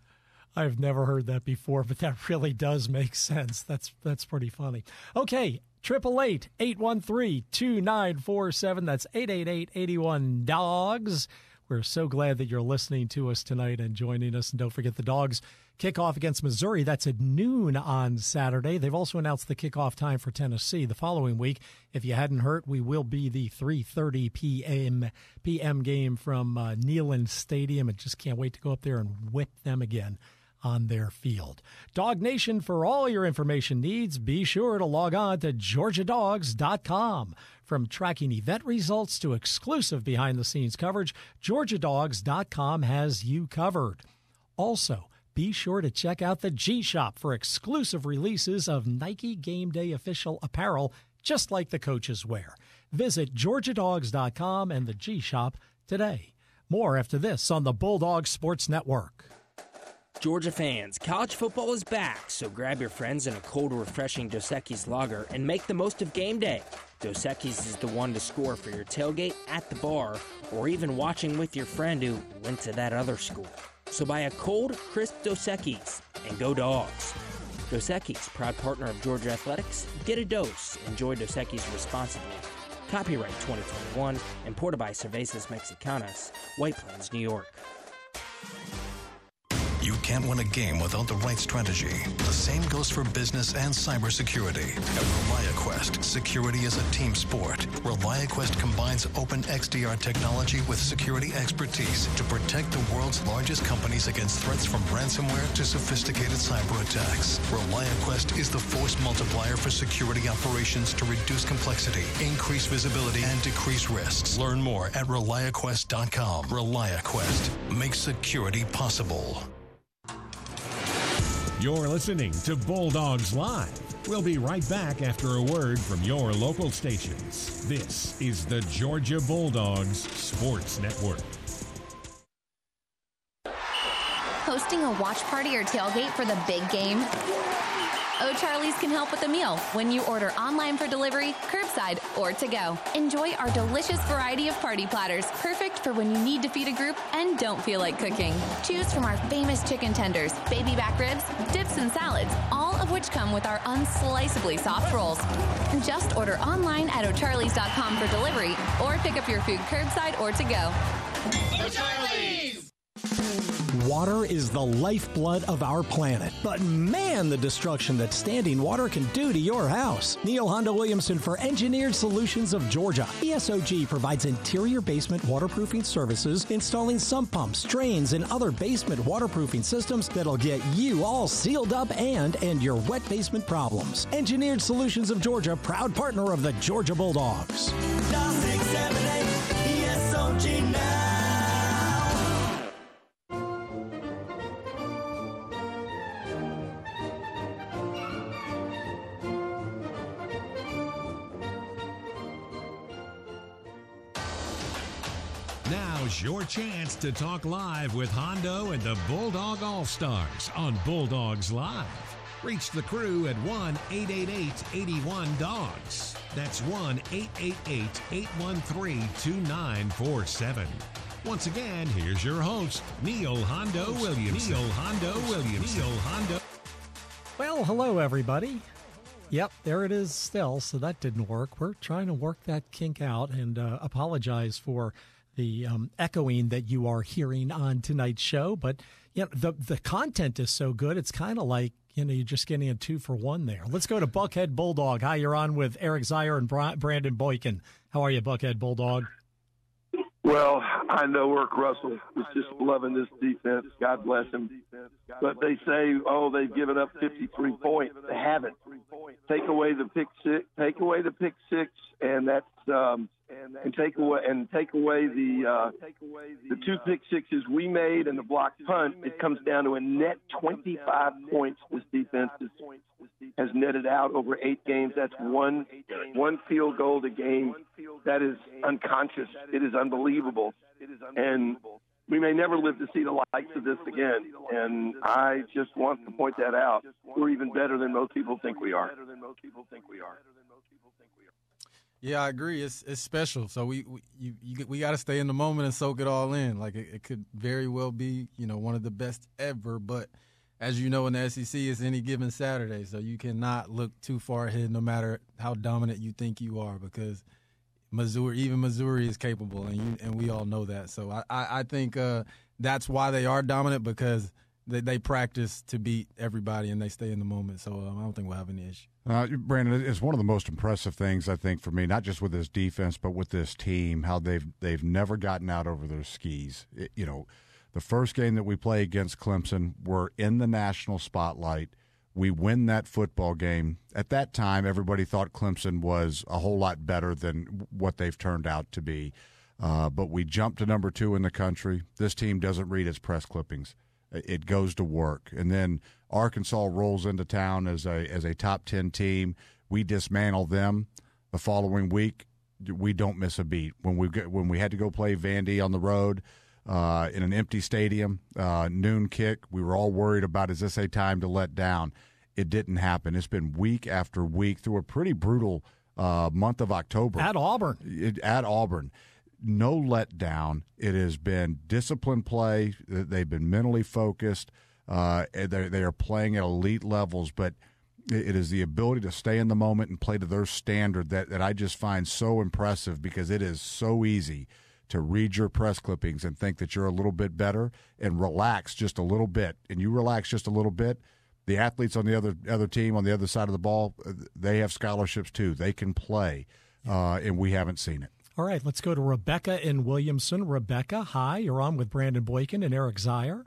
[SPEAKER 2] I've never heard that before, but that really does make sense. That's that's pretty funny. Okay, triple eight eight one three two nine four seven. That's eight eight eight eighty one dogs. We're so glad that you're listening to us tonight and joining us. And don't forget the dogs kickoff against Missouri. That's at noon on Saturday. They've also announced the kickoff time for Tennessee the following week. If you hadn't heard, we will be the 3:30 p.m. p.m. game from uh, Neyland Stadium, and just can't wait to go up there and whip them again on their field. Dog Nation, for all your information needs, be sure to log on to GeorgiaDogs.com. From tracking event results to exclusive behind the scenes coverage, GeorgiaDogs.com has you covered. Also, be sure to check out the G Shop for exclusive releases of Nike Game Day official apparel, just like the coaches wear. Visit GeorgiaDogs.com and the G Shop today. More after this on the Bulldog Sports Network.
[SPEAKER 26] Georgia fans, college football is back, so grab your friends and a cold, refreshing Dos Equis lager and make the most of game day. Dos Equis is the one to score for your tailgate, at the bar, or even watching with your friend who went to that other school. So buy a cold, crisp Dos Equis and go dogs. Dos Equis, proud partner of Georgia Athletics. Get a dose. Enjoy Dos Equis responsibly. Copyright 2021, imported by Cervezas Mexicanas, White Plains, New York.
[SPEAKER 12] You can't win a game without the right strategy. The same goes for business and cybersecurity. At ReliaQuest, security is a team sport. ReliaQuest combines open XDR technology with security expertise to protect the world's largest companies against threats from ransomware to sophisticated cyber attacks. ReliaQuest is the force multiplier for security operations to reduce complexity, increase visibility, and decrease risks. Learn more at ReliaQuest.com. ReliaQuest makes security possible.
[SPEAKER 1] You're listening to Bulldogs Live. We'll be right back after a word from your local stations. This is the Georgia Bulldogs Sports Network.
[SPEAKER 27] Hosting a watch party or tailgate for the big game? Oh, O'Charlie's can help with the meal when you order online for delivery, curbside, or to go. Enjoy our delicious variety of party platters, perfect for when you need to feed a group and don't feel like cooking. Choose from our famous chicken tenders, baby back ribs, dips, and salads, all of which come with our unsliceably soft rolls. Just order online at o'charlies.com for delivery or pick up your food curbside or to go.
[SPEAKER 28] O'Charlie's! Water is the lifeblood of our planet. But man, the destruction that standing water can do to your house. Neil Hondo Williamson for Engineered Solutions of Georgia. ESOG provides interior basement waterproofing services, installing sump pumps, drains, and other basement waterproofing systems that'll get you all sealed up and end your wet basement problems. Engineered Solutions of Georgia, proud partner of the Georgia Bulldogs. ESOG now.
[SPEAKER 1] Now's your chance to talk live with Hondo and the Bulldog All Stars on Bulldogs Live. Reach the crew at 1 888 81 Dogs. That's 1 888 813 2947. Once again, here's your host, Neil Hondo Williams. Neil Hondo Williams. Neil Hondo.
[SPEAKER 2] Well, hello, everybody. Yep, there it is still. So that didn't work. We're trying to work that kink out and uh, apologize for the um, echoing that you are hearing on tonight's show. But you know, the the content is so good, it's kind of like you know you're just getting a two for one there. Let's go to Buckhead Bulldog. Hi, you're on with Eric Zeier and Brandon Boykin. How are you, Buckhead Bulldog?
[SPEAKER 29] Well, I know Erk Russell is just loving this defense. God bless him. But they say, oh, they've given up 53 points. They haven't. Take away the pick six. Take away the pick six, and that's um, and take away and take away the uh, the two pick sixes we made and the block punt. It comes down to a net 25 points. This defense is, has netted out over eight games. That's one one field goal a game. That is unconscious. It is unbelievable. And we may never live to see the likes of this again. And I just want to point that out. We're even better than most people think we are.
[SPEAKER 10] Yeah, I agree. It's it's special. So we we you, you, we got to stay in the moment and soak it all in. Like it, it, could very well be you know one of the best ever. But as you know in the SEC, it's any given Saturday, so you cannot look too far ahead, no matter how dominant you think you are, because Missouri, even Missouri, is capable, and you, and we all know that. So I I, I think uh, that's why they are dominant because they, they practice to beat everybody and they stay in the moment. So um, I don't think we'll have any issue.
[SPEAKER 11] Uh, Brandon, it's one of the most impressive things I think for me, not just with this defense, but with this team, how they've they've never gotten out over their skis. It, you know, the first game that we play against Clemson, we're in the national spotlight. We win that football game. At that time, everybody thought Clemson was a whole lot better than what they've turned out to be. Uh, but we jumped to number two in the country. This team doesn't read its press clippings it goes to work. And then Arkansas rolls into town as a as a top ten team. We dismantle them. The following week, we don't miss a beat. When we get, when we had to go play Vandy on the road uh, in an empty stadium, uh, noon kick, we were all worried about is this a time to let down? It didn't happen. It's been week after week through a pretty brutal uh, month of October
[SPEAKER 2] at Auburn.
[SPEAKER 11] It, at Auburn no letdown. It has been disciplined play. They've been mentally focused. Uh, they they are playing at elite levels, but it is the ability to stay in the moment and play to their standard that, that I just find so impressive because it is so easy to read your press clippings and think that you're a little bit better and relax just a little bit, and you relax just a little bit, the athletes on the other other team on the other side of the ball, uh, they have scholarships too. They can play, uh, and we haven't seen it.
[SPEAKER 2] All right, let's go to Rebecca in Williamson. Rebecca, hi. You're on with Brandon Boykin and Eric Zeier.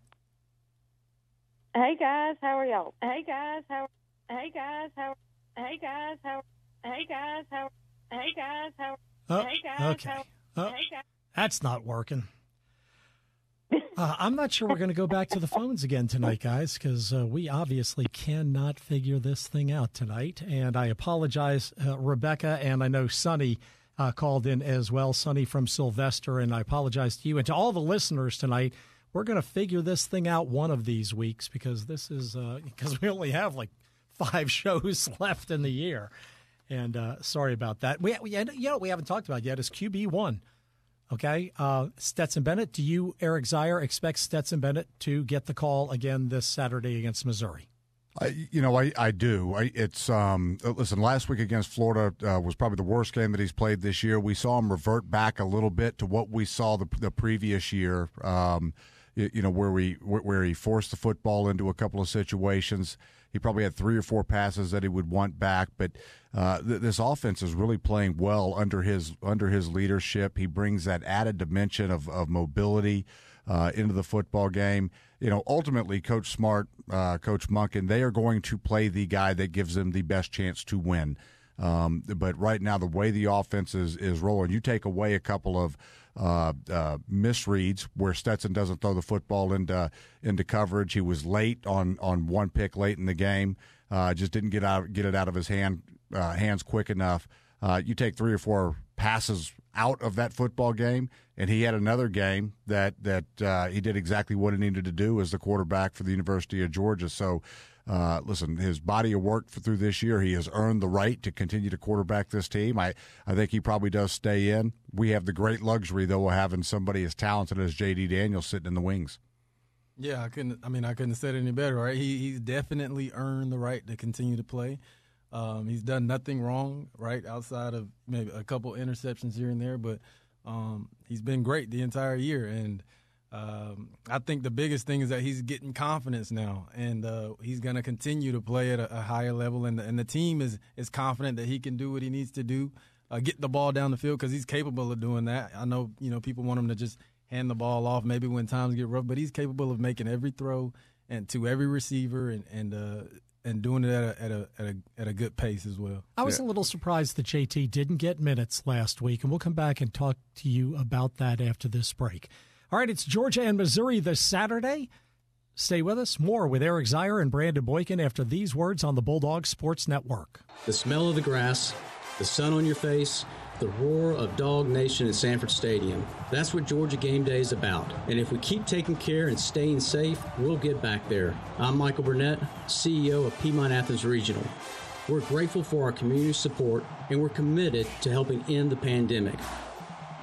[SPEAKER 30] Hey guys, how are y'all? Hey guys, how? Hey guys, how? Hey guys, how? Hey guys, how? Hey guys, how?
[SPEAKER 2] Oh,
[SPEAKER 30] hey guys,
[SPEAKER 2] okay.
[SPEAKER 30] how?
[SPEAKER 2] Oh,
[SPEAKER 30] Hey guys.
[SPEAKER 2] That's not working. Uh, I'm not sure we're going to go back to the phones again tonight, guys, because uh, we obviously cannot figure this thing out tonight. And I apologize, uh, Rebecca, and I know Sonny uh, called in as well, Sonny from Sylvester, and I apologize to you and to all the listeners tonight. We're going to figure this thing out one of these weeks because this is because we only have like five shows left in the year. And uh, sorry about that. We, we, you know, we haven't talked about yet is QB one. Okay, uh, Stetson Bennett. Do you, Eric Zeier, expect Stetson Bennett to get the call again this Saturday against Missouri?
[SPEAKER 11] I, you know, I, I do. I, it's um, listen. Last week against Florida uh, was probably the worst game that he's played this year. We saw him revert back a little bit to what we saw the, the previous year. Um, you, you know, where we where he forced the football into a couple of situations. He probably had three or four passes that he would want back, but uh, th- this offense is really playing well under his under his leadership. He brings that added dimension of, of mobility uh, into the football game. You know, ultimately, Coach Smart, uh, Coach Monken, they are going to play the guy that gives them the best chance to win. Um, but right now, the way the offense is, is rolling, you take away a couple of uh, uh, misreads where Stetson doesn't throw the football into into coverage. He was late on on one pick late in the game. Uh, just didn't get out get it out of his hand uh, hands quick enough. Uh, you take three or four passes out of that football game, and he had another game that that uh, he did exactly what he needed to do as the quarterback for the University of Georgia. So. Uh, listen, his body of work for, through this year, he has earned the right to continue to quarterback this team. I, I think he probably does stay in. We have the great luxury, though, of having somebody as talented as J.T. Daniels sitting in the wings.
[SPEAKER 10] Yeah, I couldn't. I mean, I couldn't have said it any better. Right? He he's definitely earned the right to continue to play. Um, he's done nothing wrong, right, outside of maybe a couple interceptions here and there, but um, he's been great the entire year. And um, I think the biggest thing is that he's getting confidence now, and uh, he's going to continue to play at a, a higher level. And the, and the team is is confident that he can do what he needs to do, uh, get the ball down the field because he's capable of doing that. I know you know people want him to just hand the ball off maybe when times get rough, but he's capable of making every throw and to every receiver and and uh, and doing it at a, at a at a at a good pace as well.
[SPEAKER 2] I was a little surprised that JT didn't get minutes last week, and we'll come back and talk to you about that after this break. All right, it's Georgia and Missouri this Saturday. Stay with us. More with Eric Zeier and Brandon Boykin after these words on the Bulldog Sports Network.
[SPEAKER 17] The smell of the grass, the sun on your face, the roar of Dog Nation at Sanford Stadium. That's what Georgia Game Day is about. And if we keep taking care and staying safe, we'll get back there. I'm Michael Burnett, CEO of Piedmont Athens Regional. We're grateful for our community support and we're committed to helping end the pandemic.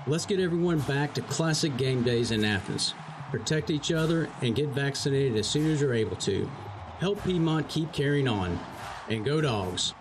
[SPEAKER 17] Let's get everyone back to classic game days in Athens. Protect each other and get vaccinated as soon as you're able to. Help Piedmont keep carrying on. And go dogs.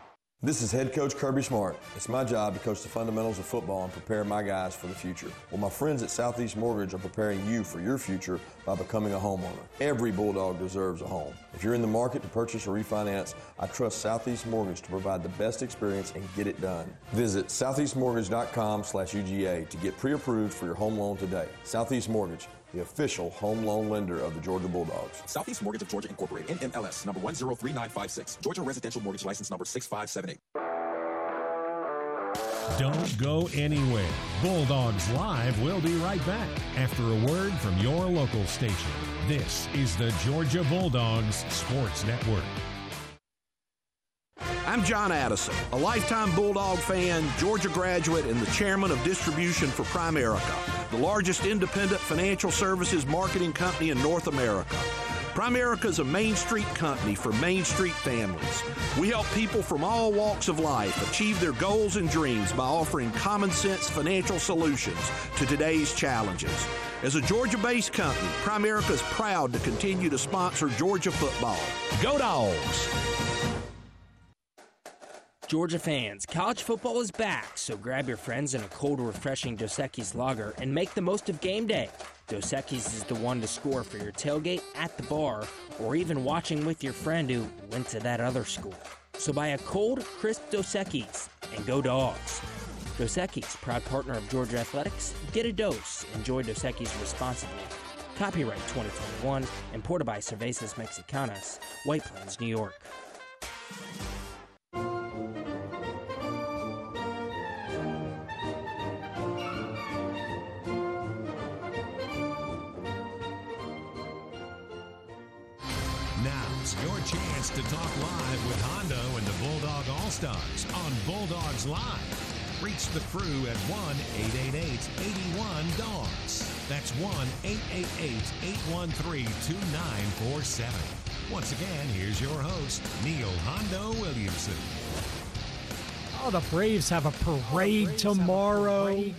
[SPEAKER 31] This is head coach Kirby Smart. It's my job to coach the fundamentals of football and prepare my guys for the future. Well, my friends at Southeast Mortgage are preparing you for your future by becoming a homeowner. Every Bulldog deserves a home. If you're in the market to purchase or refinance, I trust Southeast Mortgage to provide the best experience and get it done. Visit southeastmortgage.com slash UGA to get pre-approved for your home loan today. Southeast Mortgage, the official home loan lender of the Georgia Bulldogs.
[SPEAKER 32] Southeast Mortgage of Georgia Incorporated, NMLS, number 103956. Georgia Residential Mortgage License number 6578.
[SPEAKER 1] Don't go anywhere. Bulldogs Live will be right back after a word from your local station. This is the Georgia Bulldogs Sports Network.
[SPEAKER 33] I'm John Addison, a lifetime Bulldog fan, Georgia graduate, and the chairman of distribution for Primerica, the largest independent financial services marketing company in North America. Primerica is a Main Street company for Main Street families. We help people from all walks of life achieve their goals and dreams by offering common sense financial solutions to today's challenges. As a Georgia based company, Primerica is proud to continue to sponsor Georgia football. Go Dogs!
[SPEAKER 26] Georgia fans, college football is back, so grab your friends and a cold, refreshing Dos Equis lager and make the most of game day. Dos Equis is the one to score for your tailgate, at the bar, or even watching with your friend who went to that other school. So buy a cold, crisp Dos Equis and go dogs. Dos Equis, proud partner of Georgia Athletics. Get a dose. Enjoy Dos Equis responsibly. Copyright 2021, imported by Cervezas Mexicanas, White Plains, New York.
[SPEAKER 1] Your chance to talk live with Hondo and the Bulldog All Stars on Bulldogs Live. Reach the crew at 1 888 81 Dogs. That's 1 888 813 2947. Once again, here's your host, Neil Hondo Williamson.
[SPEAKER 2] Oh, the Braves have a parade tomorrow.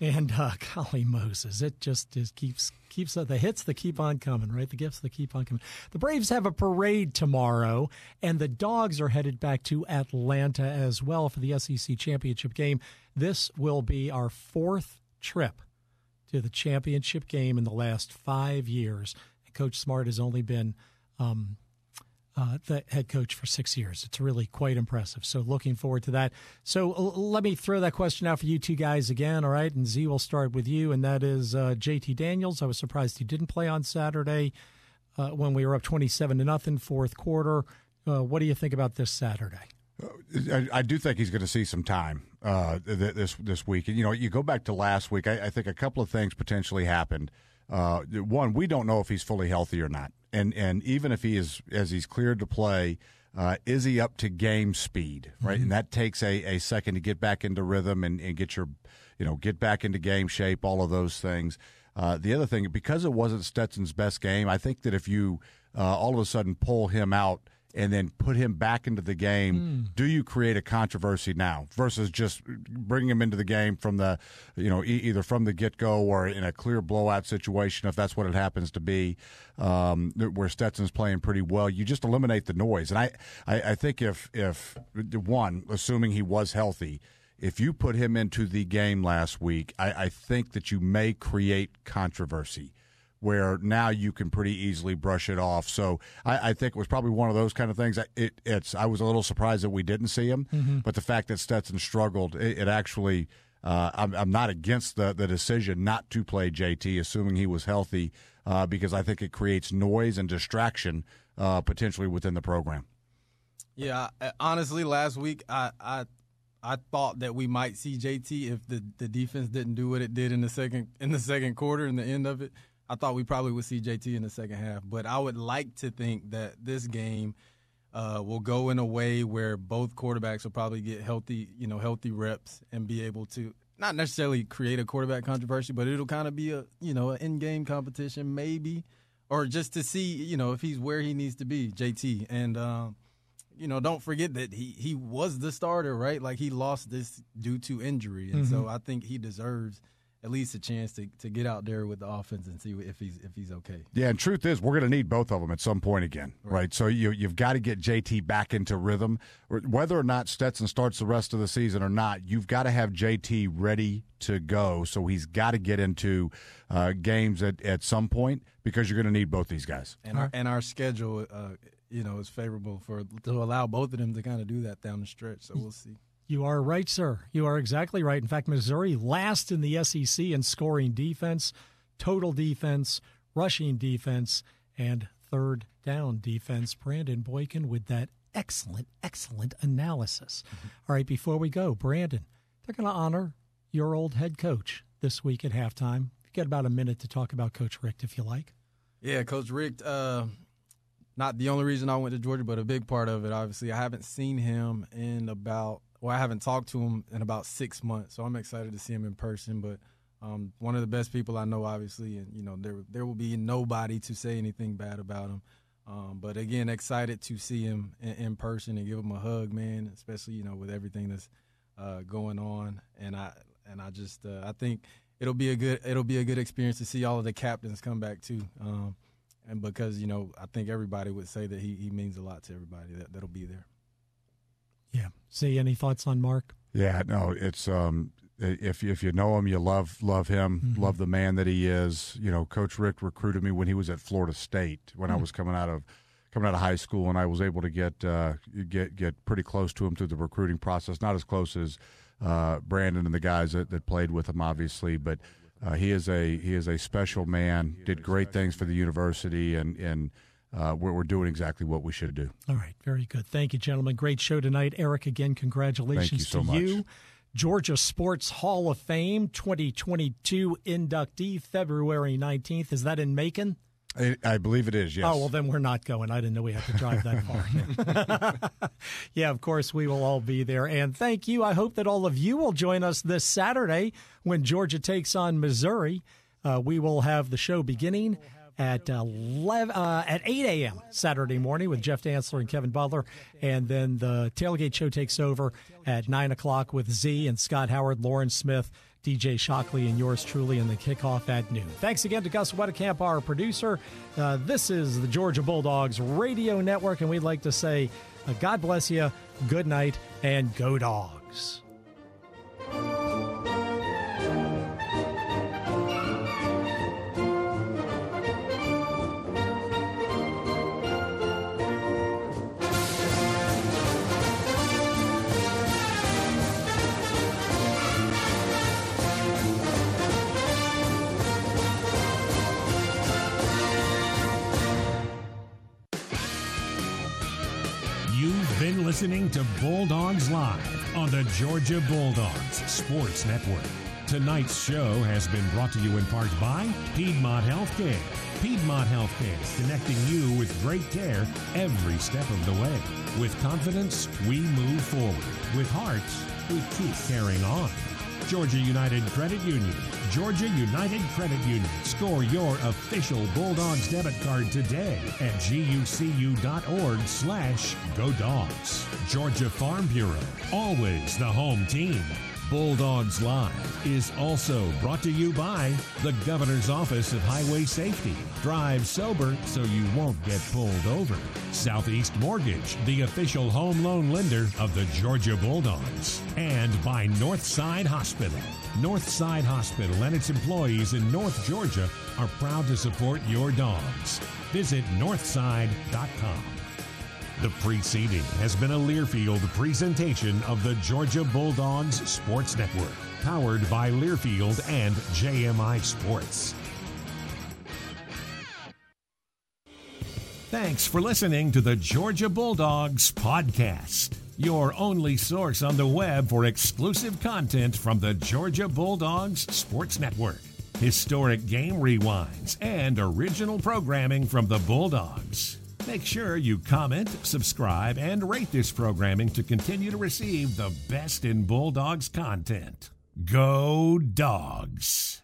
[SPEAKER 2] And uh, golly Moses, it just is keeps keeps uh, the hits that keep on coming, right? The gifts that keep on coming. The Braves have a parade tomorrow, and the Dogs are headed back to Atlanta as well for the SEC championship game. This will be our fourth trip to the championship game in the last five years. Coach Smart has only been um, uh, the head coach for six years. It's really quite impressive. So looking forward to that. So l- let me throw that question out for you two guys again. All right, and Z will start with you, and that is uh, JT Daniels. I was surprised he didn't play on Saturday uh, when we were up twenty-seven to nothing, fourth quarter. Uh, what do you think about this Saturday?
[SPEAKER 11] I, I do think he's going to see some time uh, th- this this week. And you know, you go back to last week. I, I think a couple of things potentially happened. Uh, one, we don't know if he's fully healthy or not, and and even if he is, as he's cleared to play, uh, is he up to game speed? Right,
[SPEAKER 2] Mm-hmm.
[SPEAKER 11] and that takes a, a second to get back into rhythm and, and get your, you know, get back into game shape. All of those things. Uh, the other thing, because it wasn't Stetson's best game, I think that if you uh, all of a sudden pull him out and then put him back into the game, do you create a controversy now versus just bringing him into the game from the, you know, e- either from the get go or in a clear blowout situation, if that's what it happens to be, um, where Stetson's playing pretty well, you just eliminate the noise. And I, I, I think if if one, assuming he was healthy. If you put him into the game last week, I, I think that you may create controversy where now you can pretty easily brush it off. So I, I think it was probably one of those kind of things. I- It, it's I was a little surprised that we didn't see him,
[SPEAKER 2] Mhm.
[SPEAKER 11] but the fact that Stetson struggled, it, it actually. Uh, I'm, I'm not against the, the decision not to play JT, assuming he was healthy, uh, because I think it creates noise and distraction uh, potentially within the program.
[SPEAKER 10] Yeah, honestly, last week I I I thought that we might see JT if the, the defense didn't do what it did in the second in the second quarter in the end of it. I thought we probably would see JT in the second half, but I would like to think that this game uh, will go in a way where both quarterbacks will probably get healthy, you know, healthy reps and be able to not necessarily create a quarterback controversy, but it'll kind of be a you know an in-game competition maybe, or just to see you know if he's where he needs to be, JT, and um, you know don't forget that he he was the starter, right? Like he lost this due to injury, and so
[SPEAKER 2] Mhm.
[SPEAKER 10] I think he deserves at least a chance to, to get out there with the offense and see if he's if he's okay.
[SPEAKER 11] Yeah, and truth is, we're going to need both of them at some point again, right? So you you've got to get JT back into rhythm, whether or not Stetson starts the rest of the season or not. You've got to have JT ready to go. So he's got to get into uh, games at at some point because you're going to need both these guys.
[SPEAKER 10] And our and our schedule, uh, you know, is favorable for to allow both of them to kind of do that down the stretch. So we'll see.
[SPEAKER 2] You are right, sir. You are exactly right. In fact, Missouri last in the SEC in scoring defense, total defense, rushing defense, and third down defense. Brandon Boykin with that excellent, excellent analysis. All right, before we go, Brandon, they're going to honor your old head coach this week at halftime. You've got about a minute to talk about Coach Richt, if you like.
[SPEAKER 10] Yeah, Coach Richt. Uh, not the only reason I went to Georgia, but a big part of it. Obviously, I haven't seen him in about. Well, I haven't talked to him in about six months, so I'm excited to see him in person. But um, one of the best people I know, obviously, and you know there there will be nobody to say anything bad about him. Um, but again, excited to see him in, in person and give him a hug, man. Especially you know with everything that's uh, going on, and I and I just uh, I think it'll be a good it'll be a good experience to see all of the captains come back too. Um, and because you know I think everybody would say that he, he means a lot to everybody that that'll be there.
[SPEAKER 2] Yeah. See, any thoughts on Mark?
[SPEAKER 11] Yeah, no, it's um, if if you know him, you love love him, mm-hmm. love the man that he is. You know, Coach Richt recruited me when he was at Florida State when mm-hmm. I mm. was coming out of coming out of high school, and I was able to get uh, get get pretty close to him through the recruiting process. Not as close as uh, Brandon and the guys that, that played with him, obviously, but uh, he is a he is a special man. Did great things for the university, and and uh, we're, we're doing exactly what we should do.
[SPEAKER 2] All right, very good. Thank you, gentlemen. Great show tonight, Eric. Again, congratulations
[SPEAKER 11] you so
[SPEAKER 2] to
[SPEAKER 11] much.
[SPEAKER 2] you. Georgia Sports Hall of Fame 2022 inductee, February 19th. Is that in Macon?
[SPEAKER 11] I, I, believe it is, yes.
[SPEAKER 2] Oh, well, then we're not going. I didn't know we had to drive that far. yeah, of course, we will all be there. And thank you. I hope that all of you will join us this Saturday when Georgia takes on Missouri. Uh, we will have the show beginning at 11, uh, at 8 a.m. Saturday morning with Jeff Dantzler and Kevin Butler. And then the tailgate show takes over at 9 o'clock with Z and Scott Howard, Lauren Smith, DJ Shockley and yours truly in the kickoff at noon. Thanks again to Gus Wedekamp, our producer. Uh, this is the Georgia Bulldogs Radio Network, and we'd like to say uh, God bless you, good night, and go dogs.
[SPEAKER 1] Listening to Bulldogs Live on the Georgia Bulldogs Sports Network. Tonight's show has been brought to you in part by Piedmont Healthcare. Piedmont Healthcare, connecting you with great care every step of the way. With confidence, we move forward. With hearts, we keep carrying on. Georgia United Credit Union. Georgia United Credit Union. Score your official Bulldogs debit card today at gucu.org slash go dogs. Georgia Farm Bureau. Always the home team. Bulldogs Live is also brought to you by the Governor's Office of Highway Safety. Drive sober so you won't get pulled over. Southeast Mortgage, the official home loan lender of the Georgia Bulldogs. And by Northside Hospital. Northside Hospital and its employees in North Georgia are proud to support your dogs. Visit northside.com. The preceding has been a Learfield presentation of the Georgia Bulldogs Sports Network, powered by Learfield and JMI Sports. Thanks for listening to the Georgia Bulldogs podcast, your only source on the web for exclusive content from the Georgia Bulldogs Sports Network, historic game rewinds, and original programming from the Bulldogs. Make sure you comment, subscribe, and rate this programming to continue to receive the best in Bulldogs content. Go Dogs!